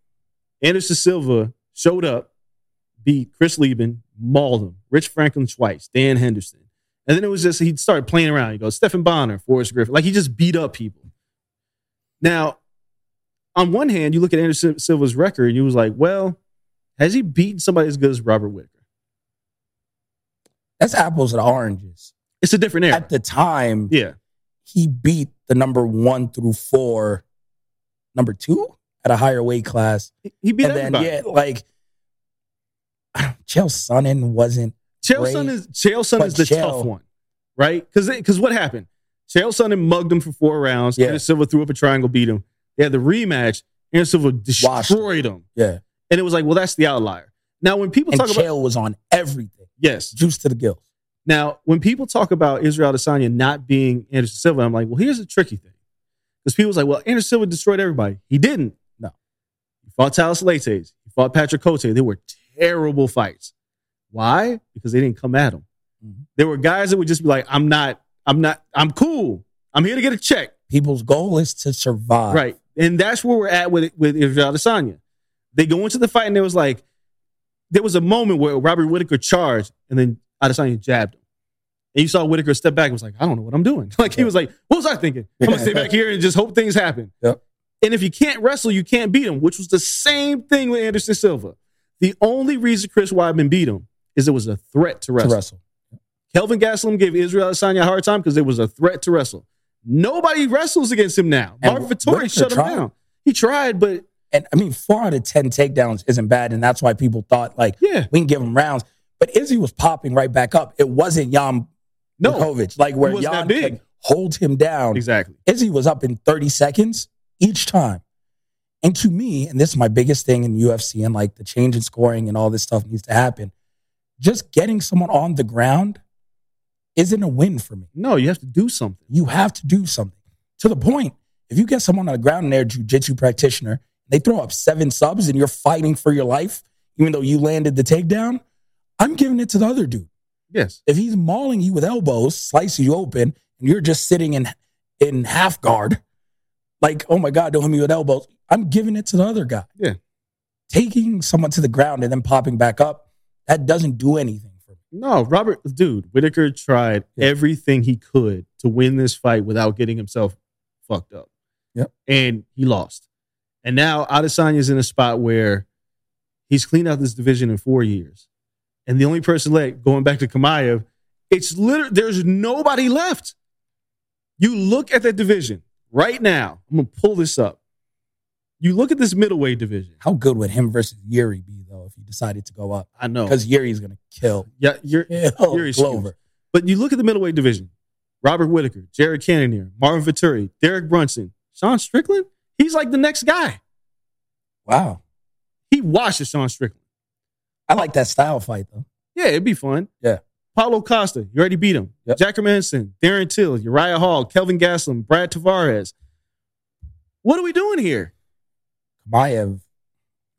Anderson Silva showed up, beat Chris Leben, mauled him, Rich Franklin twice, Dan Henderson. And then it was just, he started playing around. He goes, Stephan Bonnar, Forrest Griffin. Like he just beat up people. Now, on one hand, you look at Anderson Silva's record and you was like, well, has he beaten somebody as good as Robert Whittaker? that's apples and oranges. It's a different era. At the time, yeah. he beat the number one through four, number two at a higher weight class. He beat and then, everybody. yeah, like Chael Sonnen wasn't. Chael Sonnen is Chael Sonnen is the Chael- tough one, right? Because because what happened? Chael Sonnen mugged him for four rounds. Yeah. Anderson Silva threw up a triangle, beat him. They had the rematch. Anderson Silva destroyed him, Yeah. and it was like, well, that's the outlier. Now, when people And talk Chael about was on everything, yes, juice to the gills. now when people talk about Israel Adesanya not being Anderson Silva, I'm like, well, here's the tricky thing, because people's like, well, Anderson Silva destroyed everybody. He didn't. No. He fought Thales Leites. He fought Patrick Cote. They were terrible fights. Why? Because they didn't come at him. Mhm. There were guys that would just be like, I'm not, I'm not, I'm cool. I'm here to get a check. People's goal is to survive. Right. And that's where we're at with with Israel Adesanya. They go into the fight and there was like, there was a moment where Robert Whittaker charged and then Adesanya jabbed him. And you saw Whittaker step back and was like, I don't know what I'm doing. Like he was like, what was I thinking? I'm gonna stay back here and just hope things happen. Yep. And if you can't wrestle, you can't beat him, which was the same thing with Anderson Silva. The only reason Chris Weidman beat him is it was a threat to To wrestle. wrestle. Kelvin Gastelum gave Israel Adesanya a hard time because it was a threat to wrestle. Nobody wrestles against him now. And Marvin Vettori shut him tried. down. He tried, but And I mean, four out of 10 takedowns isn't bad. And that's why people thought, like, yeah, we can give him rounds. But Izzy was popping right back up. It wasn't Jan no, Blachowicz, like where Jan could hold him down. exactly. Izzy was up in 30 seconds each time. And to me, and this is my biggest thing in UFC and like the change in scoring and all this stuff needs to happen, just getting someone on the ground isn't a win for me. No, you have to do something. You have to do something. To the point, if you get someone on the ground and they're a jujitsu practitioner, they throw up seven subs and you're fighting for your life, even though you landed the takedown, I'm giving it to the other dude. Yes, If he's mauling you with elbows, slicing you open, and you're just sitting in in half guard, like, oh my God, don't hit me with elbows. I'm giving it to the other guy. Yeah. Taking someone to the ground and then popping back up, that doesn't do anything. No, Robert, dude, Whittaker tried Yeah. everything he could to win this fight without getting himself fucked up. Yep. And he lost. And now Adesanya's in a spot where he's cleaned out this division in four years. And the only person left, going back to Chimaev, it's literally, there's nobody left. You look at that division right now. I'm going to pull this up. You look at this middleweight division. How good would him versus Jiri be though if you decided to go up? I know. Because Jiri's gonna kill. Yeah, you're, Kill Jiri's Glover. But you look at the middleweight division: Robert Whittaker, Jared Cannonier, Marvin Vettori, Derek Brunson, Sean Strickland. He's like the next guy. Wow. He washes Sean Strickland. I like that style fight though. Yeah, it'd be fun. Yeah. Paulo Costa, you already beat him. Yep. Jack Hermansson, Darren Till, Uriah Hall, Kelvin Gastelum, Brad Tavares. What are we doing here? Chimaev,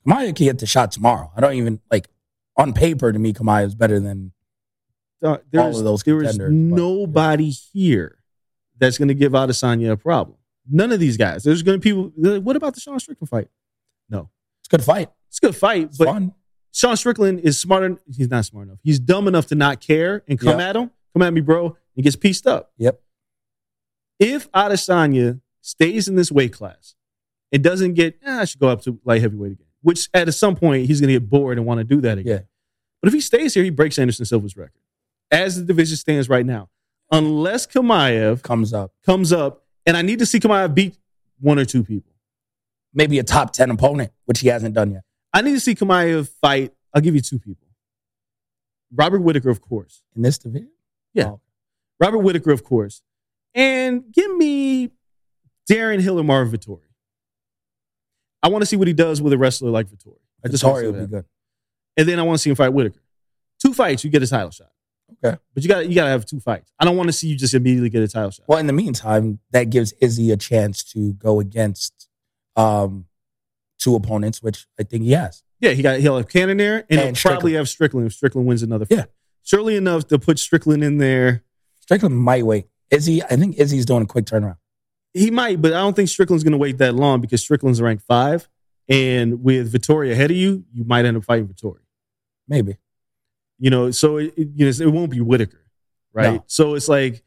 Chimaev can get the shot tomorrow. I don't even like on paper to me, Chimaev is better than Uh, There's, of those there is contenders, but- nobody here that's going to give Adesanya a problem. None of these guys. There's going to be people. like, What about the Sean Strickland fight? No, it's a good fight. it's a good fight, It's but fun. Sean Strickland is smart. en- He's not smart enough. He's dumb enough to not care and come Yeah. at him. Come at me, bro. And gets pieced up. Yep. If Adesanya stays in this weight class and doesn't get, eh, I should go up to light heavyweight again. Which at some point he's going to get bored and want to do that again. Yeah. But if he stays here, he breaks Anderson Silva's record as the division stands right now. Unless Chimaev Comes up. comes up, and I need to see Chimaev beat one or two people. Maybe a top 10 opponent, which he hasn't done yet. I need to see Chimaev fight. I'll give you two people. Robert Whittaker, of course. In this division? Yeah. Oh, Robert Whittaker, of course. And give me Darren Till or Marvin Vettori. I want to see what he does with a wrestler like Vettori. I just Vettori to would be good. And then I want to see him fight Whittaker. Two fights, you get a title shot. Okay. But you got you got to have two fights. I don't want to see you just immediately get a title shot. Well, in the meantime, that gives Izzy a chance to go against um, two opponents, which I think he has. Yeah, he got he'll have Cannonier and, he'll And probably have Strickland if Strickland wins another fight. Yeah. Surely enough to put Strickland in there. Strickland might wait. Izzy, I think Izzy's doing a quick turnaround. He might, but I don't think Strickland's going to wait that long because Strickland's ranked five. And with Vettori ahead of you, you might end up fighting Vettori. Maybe. You know, so it, it, you know, it won't be Whittaker, right? No. So it's like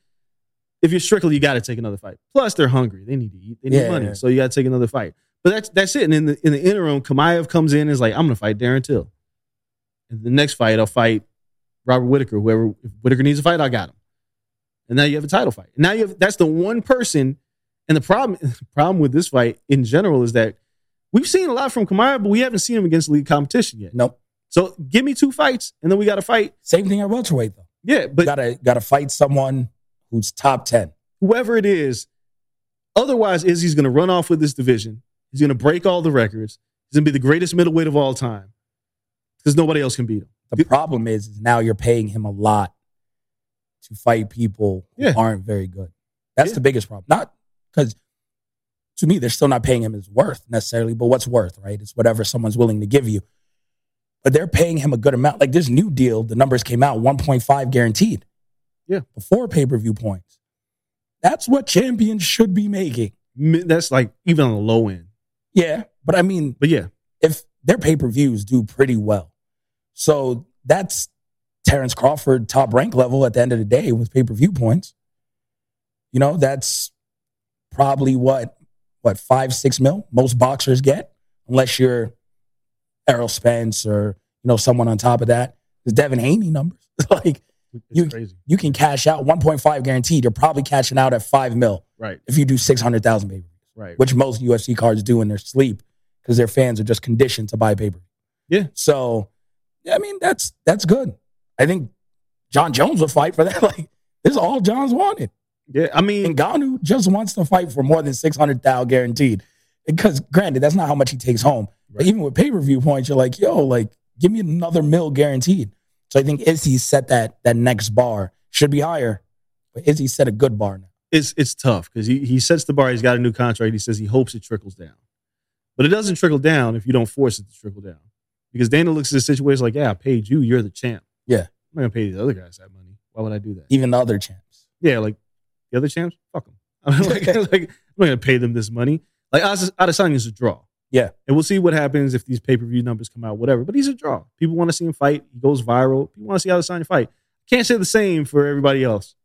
if you're Strickland, you got to take another fight. Plus, they're hungry; they need to eat, they need Yeah, money, yeah. so you got to take another fight. But that's that's it. And in the in the interim, Kamayev comes in and is like, "I'm going to fight Darren Till." And the next fight, I'll fight Robert Whittaker. Whoever if Whittaker needs a fight, I got him. And now you have a title fight. Now you have that's the one person. And the problem the problem with this fight in general is that we've seen a lot from Chimaev, but we haven't seen him against league competition yet. Nope. So give me two fights, and then we got to fight. Same thing at welterweight though. Yeah, but gotta gotta fight someone who's top ten. whoever it is, otherwise, Izzy's going to run off with this division. He's going to break all the records. He's going to be the greatest middleweight of all time because nobody else can beat him. The problem is, is now you're paying him a lot to fight people who Yeah. aren't very good. That's Yeah. the biggest problem. Not because to me, they're still not paying him his worth necessarily, but what's worth, right? It's whatever someone's willing to give you. But they're paying him a good amount. Like this new deal, the numbers came out 1.5 guaranteed. Yeah. Before pay per view points. That's what champions should be making. That's like even on the low end. Yeah. But I mean, But yeah, if their pay per views do pretty well. So that's Terrence Crawford top rank level at the end of the day with pay per view points. You know, that's probably what, what, five, six mil most boxers get, unless you're Errol Spence or, you know, someone on top of that. It's Devin Haney numbers. like it's You- crazy. you can cash out 1.5 guaranteed. You're probably cashing out at five mil Right, if you do 600,000 pay per views right. which most UFC cards do in their sleep because their fans are just conditioned to buy paper. Yeah. So, I mean, that's that's good. I think Jon Jones would fight for that. Like, this is all Jon's wanted. Yeah, I mean, Ngannou just wants to fight for more than 600,000 guaranteed. Because granted, that's not how much he takes home. But even with pay-per-view points, you're like, yo, like, give me another mil guaranteed. So I think Izzy set that that next bar. Should be higher. But Izzy set a good bar now. it's it's tough because he, he sets the bar. He's got a new contract. He says he hopes it trickles down, but it doesn't trickle down if you don't force it to trickle down. Because Dana looks at the situation like, yeah, I paid you. You're the champ. Yeah. I'm not gonna pay these other guys that money. Why would I do that? Even the other champs. Yeah, like The other champs, fuck them. I'm like, like, I'm not gonna pay them this money. Like Adesanya is a draw. Yeah. And we'll see what happens if these pay per view numbers come out, whatever. But he's a draw. People want to see him fight. He goes viral. People want to see Adesanya fight. Can't say the same for everybody else.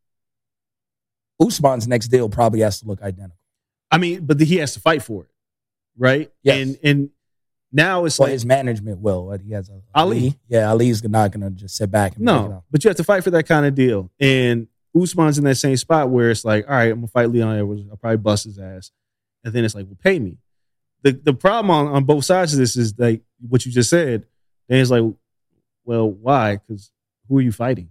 Usman's next deal probably has to look identical. I mean, but he has to fight for it, right? Yes. And and now it's Well, like his management will. He has a Ali. Yeah, Ali's not going to just sit back and pick it no, but you have to fight for that kind of deal. And Usman's in that same spot where it's like, all right, I'm gonna fight Leon Edwards. I'll probably bust his ass, and then it's like, well, pay me. The the problem on, on both sides of this is like what you just said. Then it's like, well, why? Because who are you fighting,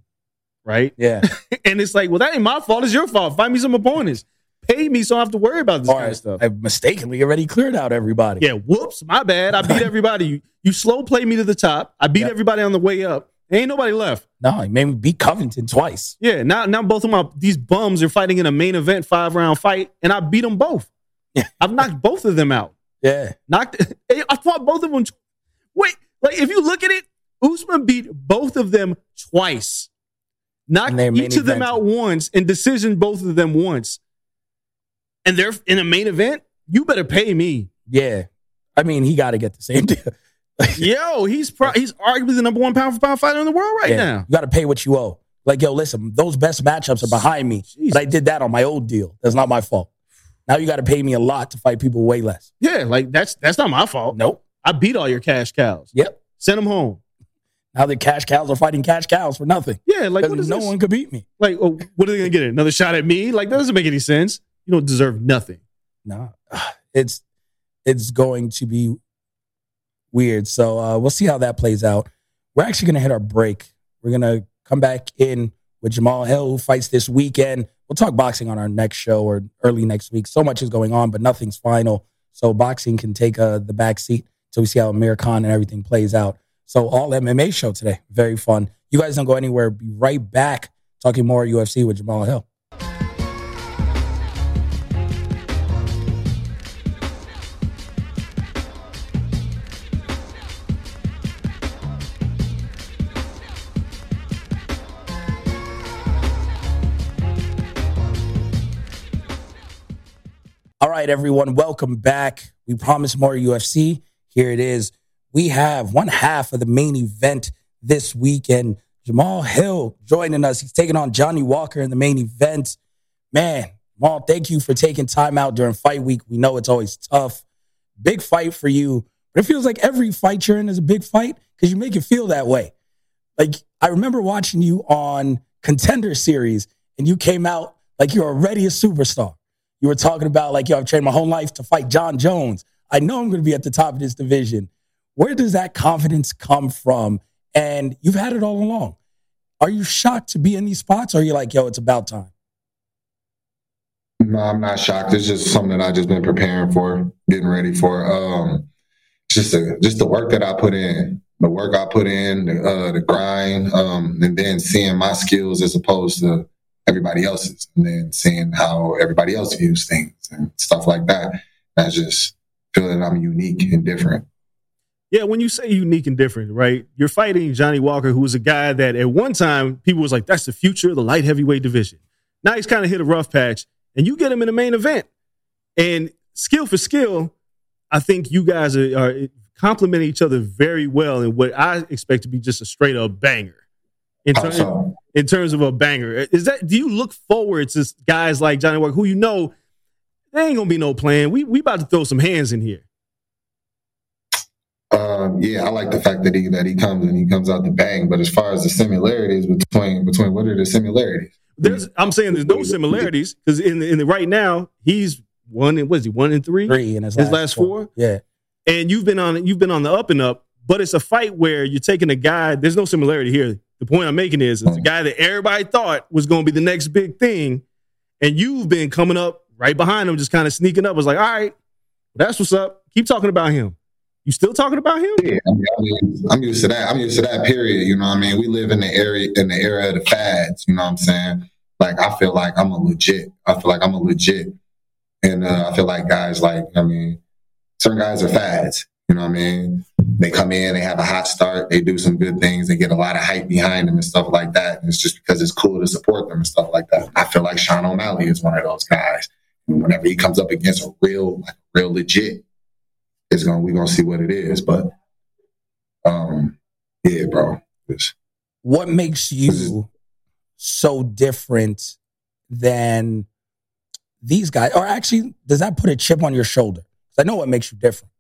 right? Yeah. and it's like, well, that ain't my fault. It's your fault. Find me some opponents. Pay me so I don't have to worry about this kind of stuff. I mistakenly already cleared out everybody. Yeah, whoops, my bad. I beat everybody. You, you slow play me to the top. I beat Yep. everybody on the way up. Ain't nobody left. No, he made me beat Covington twice. Yeah, now now both of my these bums are fighting in a main event five round fight, and I beat them both. Yeah. I've knocked both of them out. Yeah. Knocked. I fought both of them. Wait, like if you look at it, Usman beat both of them twice. Knocked each of them out once and decision both of them once. And they're in a main event. You better pay me. Yeah. I mean, he got to get the same deal. Yo, he's pro- he's arguably the number one pound for pound fighter in the world right Yeah. now. You got to pay what you owe. Like, yo, listen, those best matchups are behind me, Jesus. but I did that on my old deal. That's not my fault. Now you got to pay me a lot to fight people way less. Yeah, like that's that's not my fault. Nope. I beat all your cash cows. Yep. Send them home. Now the cash cows are fighting cash cows for nothing. Yeah, like no this? one could beat me. Like, oh, what are they gonna get? Another shot at me? Like that doesn't make any sense. You don't deserve nothing. No, it's it's going to be weird. So uh, we'll see how that plays out. We're actually going to hit our break. We're going to come back in with Jamahal Hill, who fights this weekend. We'll talk boxing on our next show or early next week. So much is going on, but nothing's final. So boxing can take uh, the back seat till we see how Amir Khan and everything plays out. So all MMA show today, very fun. You guys don't go anywhere. Be right back talking more UFC with Jamahal Hill. Right, everyone, welcome back. We promised more UFC. Here it is. We have one half of the main event this weekend. Jamahal Hill joining us. He's taking on Johnny Walker in the main event. Man, Jamahal, thank you for taking time out during fight week. We know it's always tough. Big fight for you, but it feels like every fight you're in is a big fight because you make it feel that way. Like, I remember watching you on Contender Series, and you came out like you're already a superstar. You were talking about like, yo, I've trained my whole life to fight Jon Jones. I know I'm going to be at the top of this division. Where does that confidence come from? And you've had it all along. Are you shocked to be in these spots, or are you like, yo, it's about time? No, I'm not shocked. It's just something that I just been preparing for, getting ready for. Um, just the just the work that I put in, the work I put in, uh, the grind, um, and then seeing my skills as opposed to everybody else's, and then seeing how everybody else views things and stuff like that. I just feel that I'm unique and different. Yeah, when you say unique and different, right? You're fighting Johnny Walker, who was a guy that at one time people was like, that's the future of the light heavyweight division. Now he's kind of hit a rough patch, and you get him in the main event. And skill for skill, I think you guys are, are complementing each other very well in what I expect to be just a straight up banger. In, Also, in terms of a banger, is that do you look forward to guys like Johnny Walker, who you know there ain't gonna be no plan? We we about to throw some hands in here. Um, yeah, I like the fact that he that he comes and he comes out the bang. But as far as the similarities between between what are the similarities? There's, I'm saying there's no similarities because in the, in the right now he's one and what is he one and three, Three in his, His last, last four? Yeah. and you've been on you've been on the up and up. But it's a fight where you're taking a guy. There's no similarity here. The point I'm making is a guy that everybody thought was going to be the next big thing, and you've been coming up right behind him, just kind of sneaking up. Was like, all right, that's what's up. Keep talking about him. You still talking about him? Yeah, I mean, I'm used to that. I'm used to that period. You know what I mean? We live in the area in the era of the fads. You know what I'm saying? Like I feel like I'm a legit. I feel like I'm a legit, and uh, I feel like guys like I mean, certain guys are fads. You know what I mean? They come in, they have a hot start, they do some good things, they get a lot of hype behind them and stuff like that. And it's just because it's cool to support them and stuff like that. I feel like Sean O'Malley is one of those guys. Whenever he comes up against a real, like, real legit, it's gonna we're gonna see what it is. But um, yeah, bro. What makes you so different than these guys? Or actually, does that put a chip on your shoulder? I know what makes you different.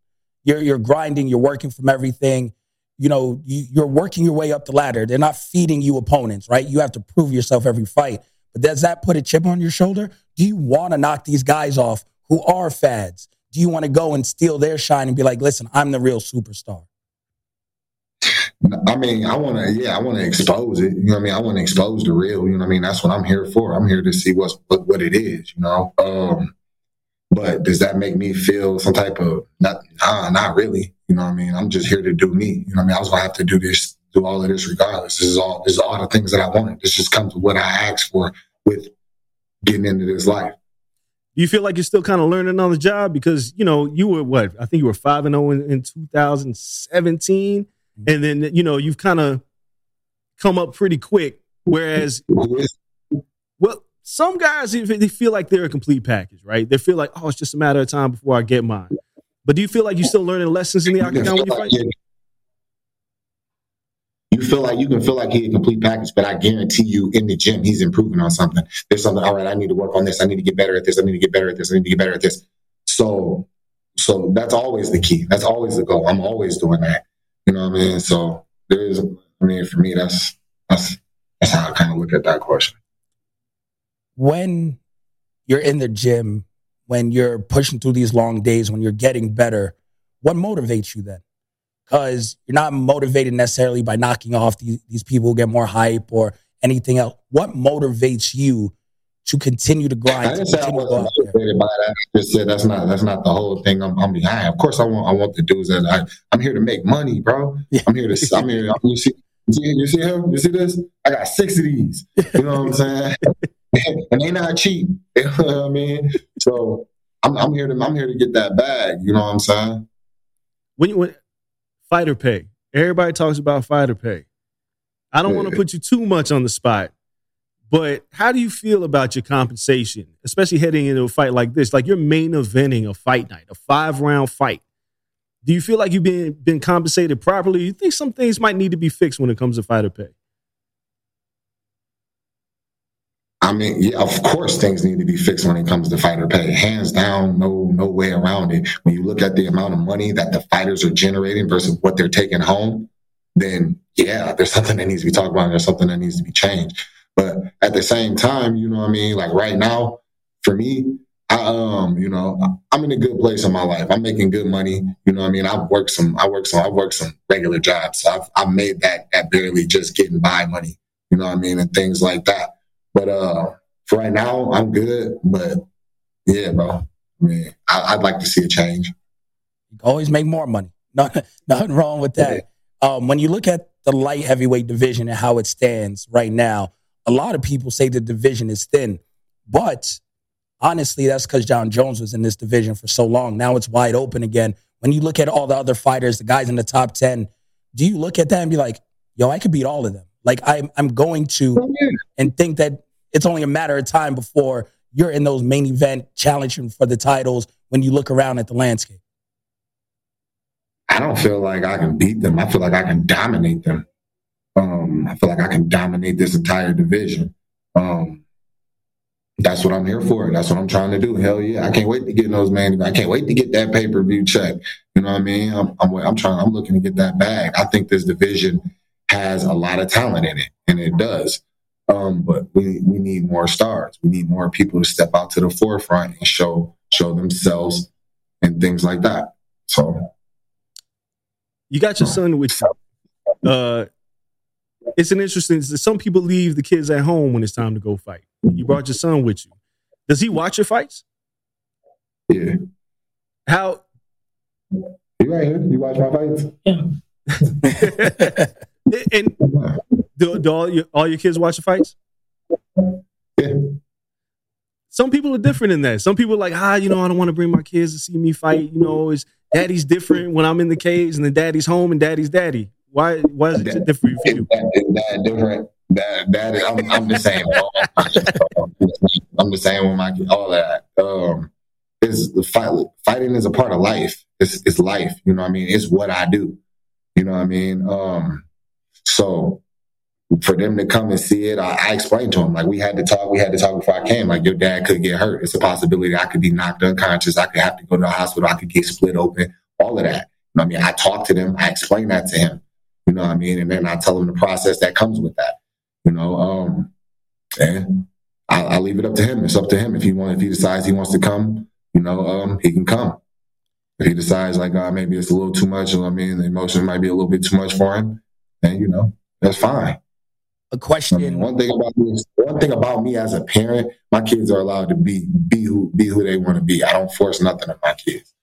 You're you're grinding, you're working from everything. You know, you, you're working your way up the ladder. They're not feeding you opponents, right? You have to prove yourself every fight. But does that put a chip on your shoulder? Do you want to knock these guys off who are fads? Do you want to go and steal their shine and be like, listen, I'm the real superstar? I mean, I want to, yeah, I want to expose it. You know what I mean? I want to expose the real. You know what I mean? That's what I'm here for. I'm here to see what's what, what it is. You know. Um, but does that make me feel some type of not? Nah, not really. You know what I mean? I'm just here to do me. You know what I mean? I was gonna have to do this, do all of this regardless. This is all. This is all the things that I wanted. This just comes with what I asked for with getting into this life. Do you feel like you're still kind of learning on the job because you know you were what I think you were five and zero in, in 2017, and then you know you've kind of come up pretty quick. Whereas, well, some guys they feel like they're a complete package, right? They feel like oh, it's just a matter of time before I get mine. But do you feel like you're still learning lessons in the octagon when you fight? you- feel like you can feel like he's a complete package, but I guarantee you in the gym he's improving on something. There's something, all right, I need to work on this. I need to get better at this. I need to get better at this. I need to get better at this. So so that's always the key. That's always the goal. I'm always doing that. You know what I mean? So there's I mean for me that's that's that's how I kind of look at that question. When you're in the gym, when you're pushing through these long days, when you're getting better, what motivates you then? Because you're not motivated necessarily by knocking off these, these people who get more hype or anything else. What motivates you to continue to grind? To didn't say I continue to go wasn't motivated by that. I just said that's not that's not the whole thing I'm, I'm behind. Of course, I want I want the dudes that I I'm here to make money, bro. Yeah. I'm here to I'm here. You see, you see him? You see this? I got six of these. You know what I'm saying? and they not cheap. You know what I mean? So I'm I'm here to I'm here to get that bag. You know what I'm saying? when you when fighter pay, everybody talks about fighter pay. I don't want to put you too much on the spot, but how do you feel about your compensation, especially heading into a fight like this? Like you're main eventing a fight night, a five round fight. Do you feel like you've been been compensated properly? You think some things might need to be fixed when it comes to fighter pay? I mean, yeah, of course things need to be fixed when it comes to fighter pay. Hands down, no no way around it. When you look at the amount of money that the fighters are generating versus what they're taking home, then yeah, there's something that needs to be talked about and there's something that needs to be changed. But at the same time, you know what I mean? Like right now, for me, I um, you know, I'm in a good place in my life. I'm making good money. You know what I mean? I've worked some I worked some I worked some regular jobs. So I've I've made that that barely just getting by money. You know what I mean? And things like that. But uh, for right now, I'm good. But yeah, bro. I mean, I, I'd like to see a change. Always make more money. Nothing, nothing wrong with that. Um, when you look at the light heavyweight division and how it stands right now, a lot of people say the division is thin. But honestly, that's because Jon Jones was in this division for so long. Now it's wide open again. When you look at all the other fighters, the guys in the top 10, do you look at that and be like, yo, I could beat all of them? Like, I'm, I'm going to and think that it's only a matter of time before you're in those main event challenging for the titles when you look around at the landscape. I don't feel like I can beat them. I feel like I can dominate them. Um, I feel like I can dominate this entire division. Um, that's what I'm here for. That's what I'm trying to do. Hell yeah! I can't wait to get in those man. I can't wait to get that pay per view check. You know what I mean? I'm, I'm I'm trying. I'm looking to get that bag. I think this division has a lot of talent in it, and it does. Um, but we we need more stars. We need more people to step out to the forefront and show show themselves and things like that. So You got your son with you. Uh, it's an interesting. Some people leave the kids at home when it's time to go fight. You brought your son with you. Does he watch your fights? yeah, How? you right here. You watch my fights. and do, do all your all your kids watch the fights? Yeah. Some people are different in that. Some people are like, ah, you know, I don't want to bring my kids to see me fight. You know, it's daddy's different when I'm in the cage, and then daddy's home and daddy's daddy. Why? Why is it different for you? Is that, is that different? That that is, I'm, I'm the same. I'm the same with my kids, all that. Um, is the fight fighting is a part of life. It's it's life. You know what I mean? It's what I do. You know what I mean? Um, so for them to come and see it, I, I explained to them like we had to talk. We had to talk before I came. Like your dad could get hurt. It's a possibility I could be knocked unconscious. I could have to go to the hospital. I could get split open. All of that. You know I mean? I talked to them. I explained that to him. You know what I mean? And then I tell him the process that comes with that. You know, um, and I, I leave it up to him. It's up to him if he want. If he decides he wants to come, you know, um, he can come. If he decides like uh, maybe it's a little too much, you know what I mean, the emotion might be a little bit too much for him, and you know, that's fine. A question. I mean, one thing about me, one thing about me as a parent, my kids are allowed to be be who be who they want to be. I don't force nothing on my kids.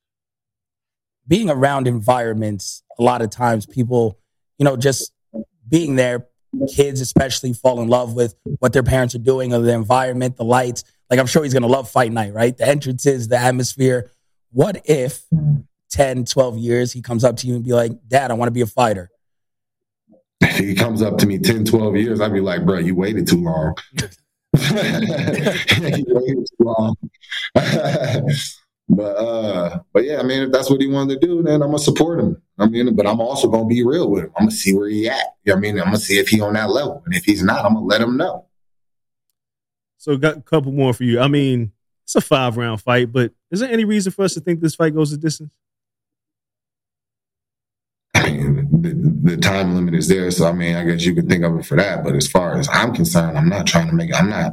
Being around environments, a lot of times people, you know, just being there, kids especially fall in love with what their parents are doing or the environment, the lights. Like I'm sure he's gonna love fight night, right? The entrances, the atmosphere. What if 10, 12 years he comes up to you and be like, Dad, I want to be a fighter? If he comes up to me 10, 12 years, I'd be like, bro, you waited too long. you waited too long. but uh, but yeah, I mean, if that's what he wanted to do, then I'm gonna support him. I mean, but I'm also gonna be real with him. I'm gonna see where he at. You know I mean? I'm gonna see if he on that level. And if he's not, I'm gonna let him know. So, got a couple more for you. I mean, it's a five round fight, but is there any reason for us to think this fight goes the distance? I mean, the, the time limit is there, so I mean, I guess you could think of it for that. But as far as I'm concerned, I'm not trying to make. I'm not.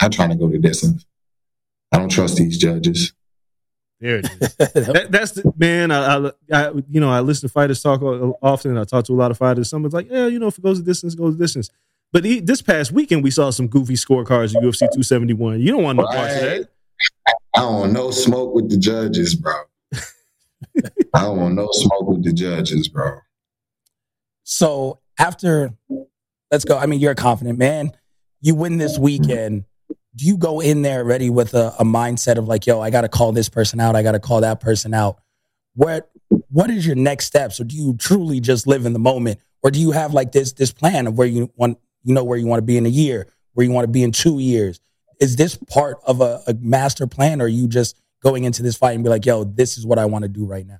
Not trying to go the distance. I don't trust these judges. There it is. that, that's the man. I, I, I, you know, I listen to fighters talk often. I talk to a lot of fighters. Someone's like, yeah, you know, if it goes the distance, it goes the distance. But he, this past weekend, we saw some goofy scorecards at UFC 271. You don't want no parts of that. I don't want no smoke with the judges, bro. I don't want no smoke with the judges, bro. So after, let's go. I mean, you're a confident man. You win this weekend. Do you go in there ready with a, a mindset of like, yo, I got to call this person out. I got to call that person out. What What is your next steps, or do you truly just live in the moment, or do you have like this this plan of where you want you know where you want to be in a year, where you want to be in two years? Is this part of a, a master plan, or you just going into this fight and be like, yo, this is what I want to do right now?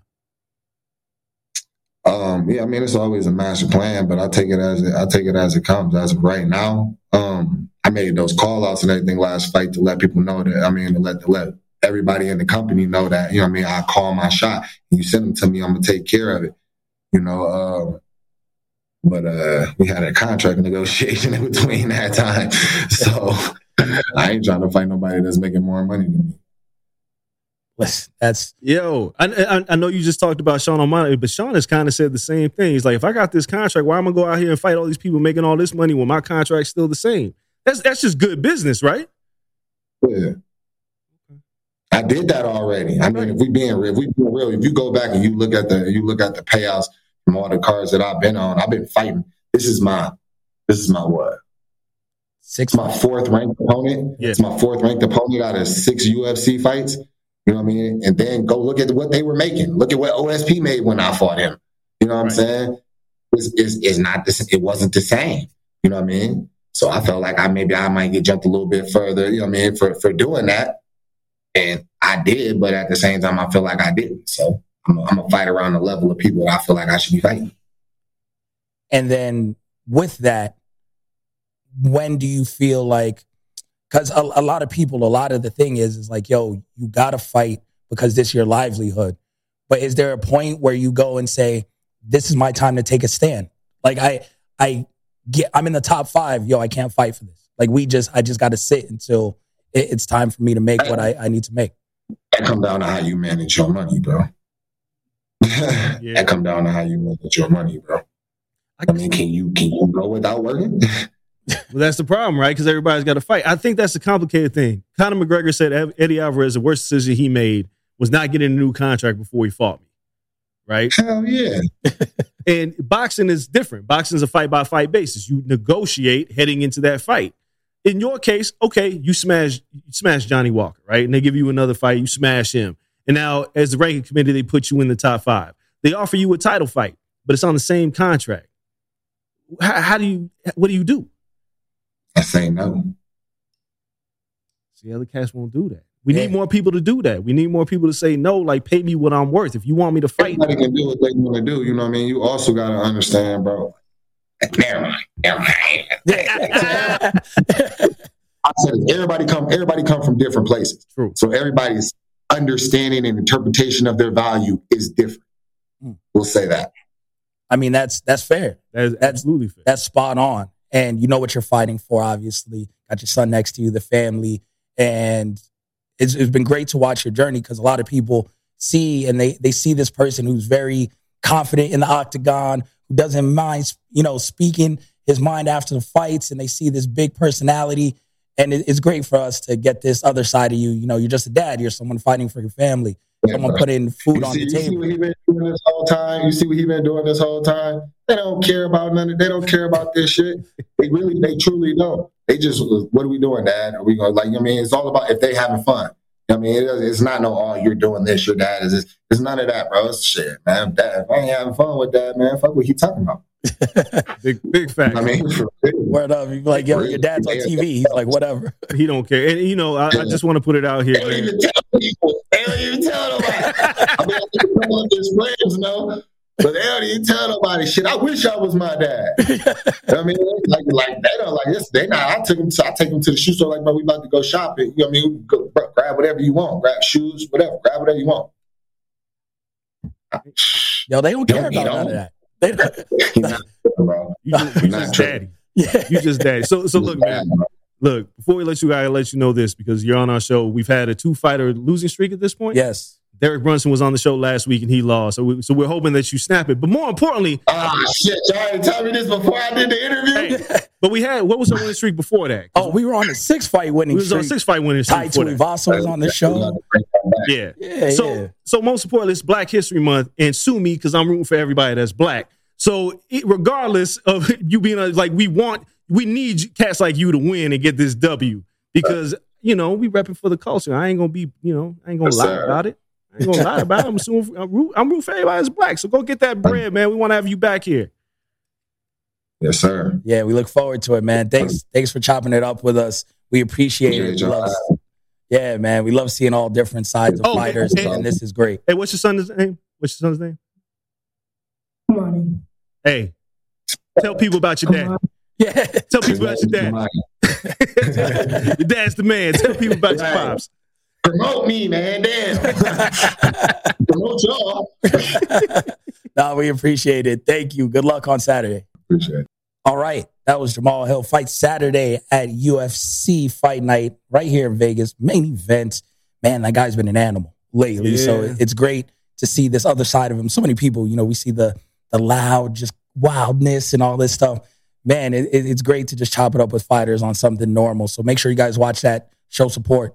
Um, yeah, I mean it's always a master plan, but I take it as it, I take it as it comes. As of right now, um, I made those call outs and everything last fight to let people know that I mean to let to let everybody in the company know that you know I mean I call my shot. You send them to me, I'm gonna take care of it. You know, uh, but uh, we had a contract negotiation in between that time, so I ain't trying to fight nobody that's making more money than me. That's yo. I, I, I know you just talked about Sean O'Malley, but Sean has kind of said the same thing. He's like, if I got this contract, why am I gonna go out here and fight all these people making all this money when my contract's still the same? That's that's just good business, right? Yeah. I did that already. I mean, if we being real, if we being real, if you go back and you look at the you look at the payouts from all the cards that I've been on, I've been fighting. This is my this is my what? six It's my fourth ranked opponent. Yeah. It's my fourth ranked opponent out of six UFC fights. You know what I mean? And then go look at what they were making. Look at what OSP made when I fought him. You know what I'm saying? It's, it's, it's not the, it wasn't the same. You know what I mean? So I felt like I maybe I might get jumped a little bit further. You know what I mean? For for doing that, and I did, but at the same time, I feel like I didn't. So I'm, I'm gonna fight around the level of people that I feel like I should be fighting. And then with that, when do you feel like, because a, a lot of people, a lot of the thing is, is like, yo, you got to fight because this is your livelihood. But is there a point where you go and say, this is my time to take a stand? Like I, I get, I'm in the top five. Yo, I can't fight for this. Like we just, I just got to sit until it, it's time for me to make what I, I need to make. That come down to how you manage your money, bro. Yeah. That come down to how you manage your money, bro. I mean, can you can you go without working? Well, that's the problem, right? Because everybody's got to fight. I think that's the complicated thing. Conor McGregor said Eddie Alvarez, the worst decision he made was not getting a new contract before he fought me, right? Hell yeah. And boxing is different. Boxing is a fight by fight basis. You negotiate heading into that fight. In your case, okay, you smash you smash Johnny Walker, right? And they give you another fight, you smash him. And now, as the ranking committee, they put you in the top five. They offer you a title fight, but it's on the same contract. How, how do you? What do you do? I say no. See, other cats won't do that. We Yeah. need more people to do that. We need more people to say no. Like, pay me what I'm worth. If you want me to fight, Everybody can do what they want to do. You know what I mean? You also got to understand, bro. Never mind. Never mind. I said everybody come. Everybody come from different places. true. So everybody's understanding and interpretation of their value is different. Hmm. We'll say that. I mean, that's that's fair. That's- absolutely fair. That's spot on. And you know what you're fighting for, obviously. Got your son next to you, the family. And it's, it's been great to watch your journey because a lot of people see and they, they see this person who's very confident in the octagon, who doesn't mind, you know, speaking his mind after the fights. And they see this big personality. And it, it's great for us to get this other side of you. You know, you're just a dad. You're someone fighting for your family. Someone bro. putting food on see, the you see what he been doing this whole time. You see what he been doing this whole time. They don't care about none. Of, they don't care about this shit. They really, they truly don't. They just, what are we doing, Dad? Are we going like? I mean, it's all about if they having fun. I mean, it, it's not no. Oh, you're doing this. Your dad is. This. It's none of that, bro. It's shit, man. Dad, if I ain't having fun with that, man. Fuck what he talking about. Big big fact. I mean, for. Word up. You're like, yo, your dad's on TV. He's like, whatever. he don't care. And you know, I, I just want to put it out here. They don't even tell people. They don't even tell nobody. I mean, I think a couple of his friends know, but they don't even tell nobody. Shit, I wish I was my dad. I mean, like, like they don't like this. They not. I took him. To, I take him to the shoe store. Like, bro, we about to go shopping. You know what I mean? Go, bro, grab whatever you want. Grab shoes, whatever. Grab whatever you want. Yo, they don't Don't care about none of that. They not, bro. You just, you Not just daddy. yeah. You just daddy. So so look, man. Look, before we let you guys let you know this because you're on our show. We've had a two fighter losing streak at this point. Yes. Derek Brunson was on the show last week and he lost. So we, so we're hoping that you snap it. But more importantly, Ah, shit. Y'all already told me this before I did the interview. hey, but we had what was the winning streak before that? Oh, we were on a six fight winning. Streak. We winning was on a six fight winning Ty streak before that. Tuivasa was on the show. Yeah. Yeah, So yeah. so most importantly, it's Black History Month and sue me because I'm rooting for everybody that's black. So it, regardless of you being a, like we want, we need cats like you to win and get this W because you know we repping for the culture. I ain't gonna be you know I ain't gonna Yes, lie sir. about it. I ain't gonna lie about it. I'm assuming I'm root, I'm rooting for everybody that's black. So go get that bread, man. We want to have you back here. Yes, sir. Yeah, we look forward to it, man. Thanks, thanks for chopping it up with us. We appreciate it. We love- yeah, man. We love seeing all different sides of Oh, fighters, and- and this is great. Hey, what's your son's name? What's your son's name? Money. Hey, tell people about your dad. Yeah, Tell people about your dad. your dad's the man. Tell people about your pops. Promote me, man. Damn. Promote y'all. no, we appreciate it. Thank you. Good luck on Saturday. Appreciate it. All right. That was Jamahal Hill. Fight Saturday at UFC Fight Night right here in Vegas. Main event. Man, that guy's been an animal lately. So it's great to see this other side of him. So many people, you know, we see the the loud, just wildness and all this stuff. Man, it, it- it's great to just chop it up with fighters on something normal. So make sure you guys watch that. Show support.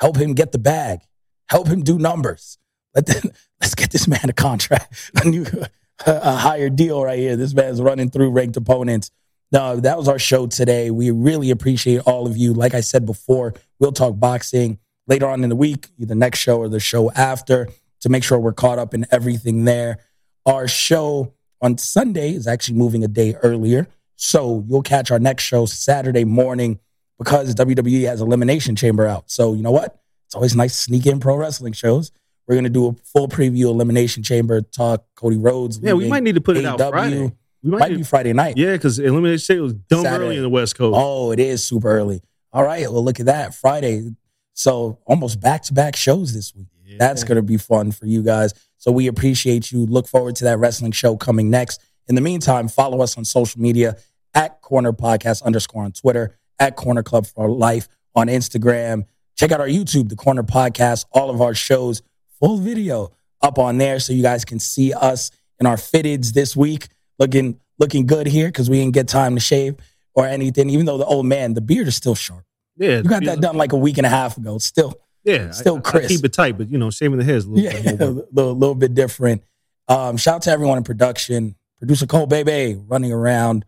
Help him get the bag. Help him do numbers. Let them, let's get this man a contract, a new, a higher deal right here. This man's running through ranked opponents. No, that was our show today. We really appreciate all of you. Like I said before, we'll talk boxing later on in the week, either next show or the show after, to make sure we're caught up in everything there. Our show on Sunday is actually moving a day earlier. So you'll catch our next show Saturday morning because WWE has Elimination Chamber out. So you know what? It's always nice to sneak in pro wrestling shows. We're going to do a full preview Elimination Chamber talk. Cody Rhodes. Yeah, we might need to put it out. Friday. We might, Might need- be Friday night. Yeah, because Elimination Chamber was dumb Saturday. early in the West Coast. Oh, it is super early. All right. Well, look at that. Friday. So almost back to back shows this week. That's going to be fun for you guys. So we appreciate you. Look forward to that wrestling show coming next. In the meantime, follow us on social media at Corner Podcast underscore on Twitter, at Corner Club for Life on Instagram. Check out our YouTube, The Corner Podcast. All of our shows, full video up on there so you guys can see us in our fitteds this week. Looking looking good here because we didn't get time to shave or anything. Even though the old man, the beard is still sharp. yeah, You got that done like a week and a half ago. It's still Yeah, still I- I, crisp. keep it tight, but you know, shaving the hair is a little yeah, bit a more. little, little bit different. Um, shout out to everyone in production. Producer Cole Bebe running around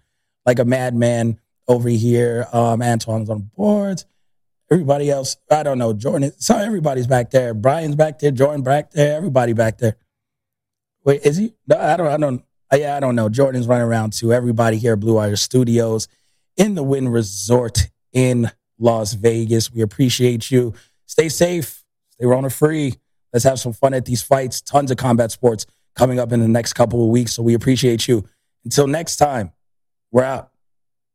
like a madman over here. Um, Antoine's on boards. Everybody else, I don't know. Jordan, so everybody's back there. Brian's back there. Jordan back there. Everybody back there. Wait, is he? No, I don't. I don't. Yeah, I don't know. Jordan's running around too. Everybody here at Blue Wire Studios in the Wynn Resort in Las Vegas. We appreciate you. Stay safe. Stay Rona free. Let's have some fun at these fights. Tons of combat sports coming up in the next couple of weeks. So we appreciate you. Until next time, we're out.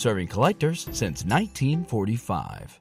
Serving collectors since 1945.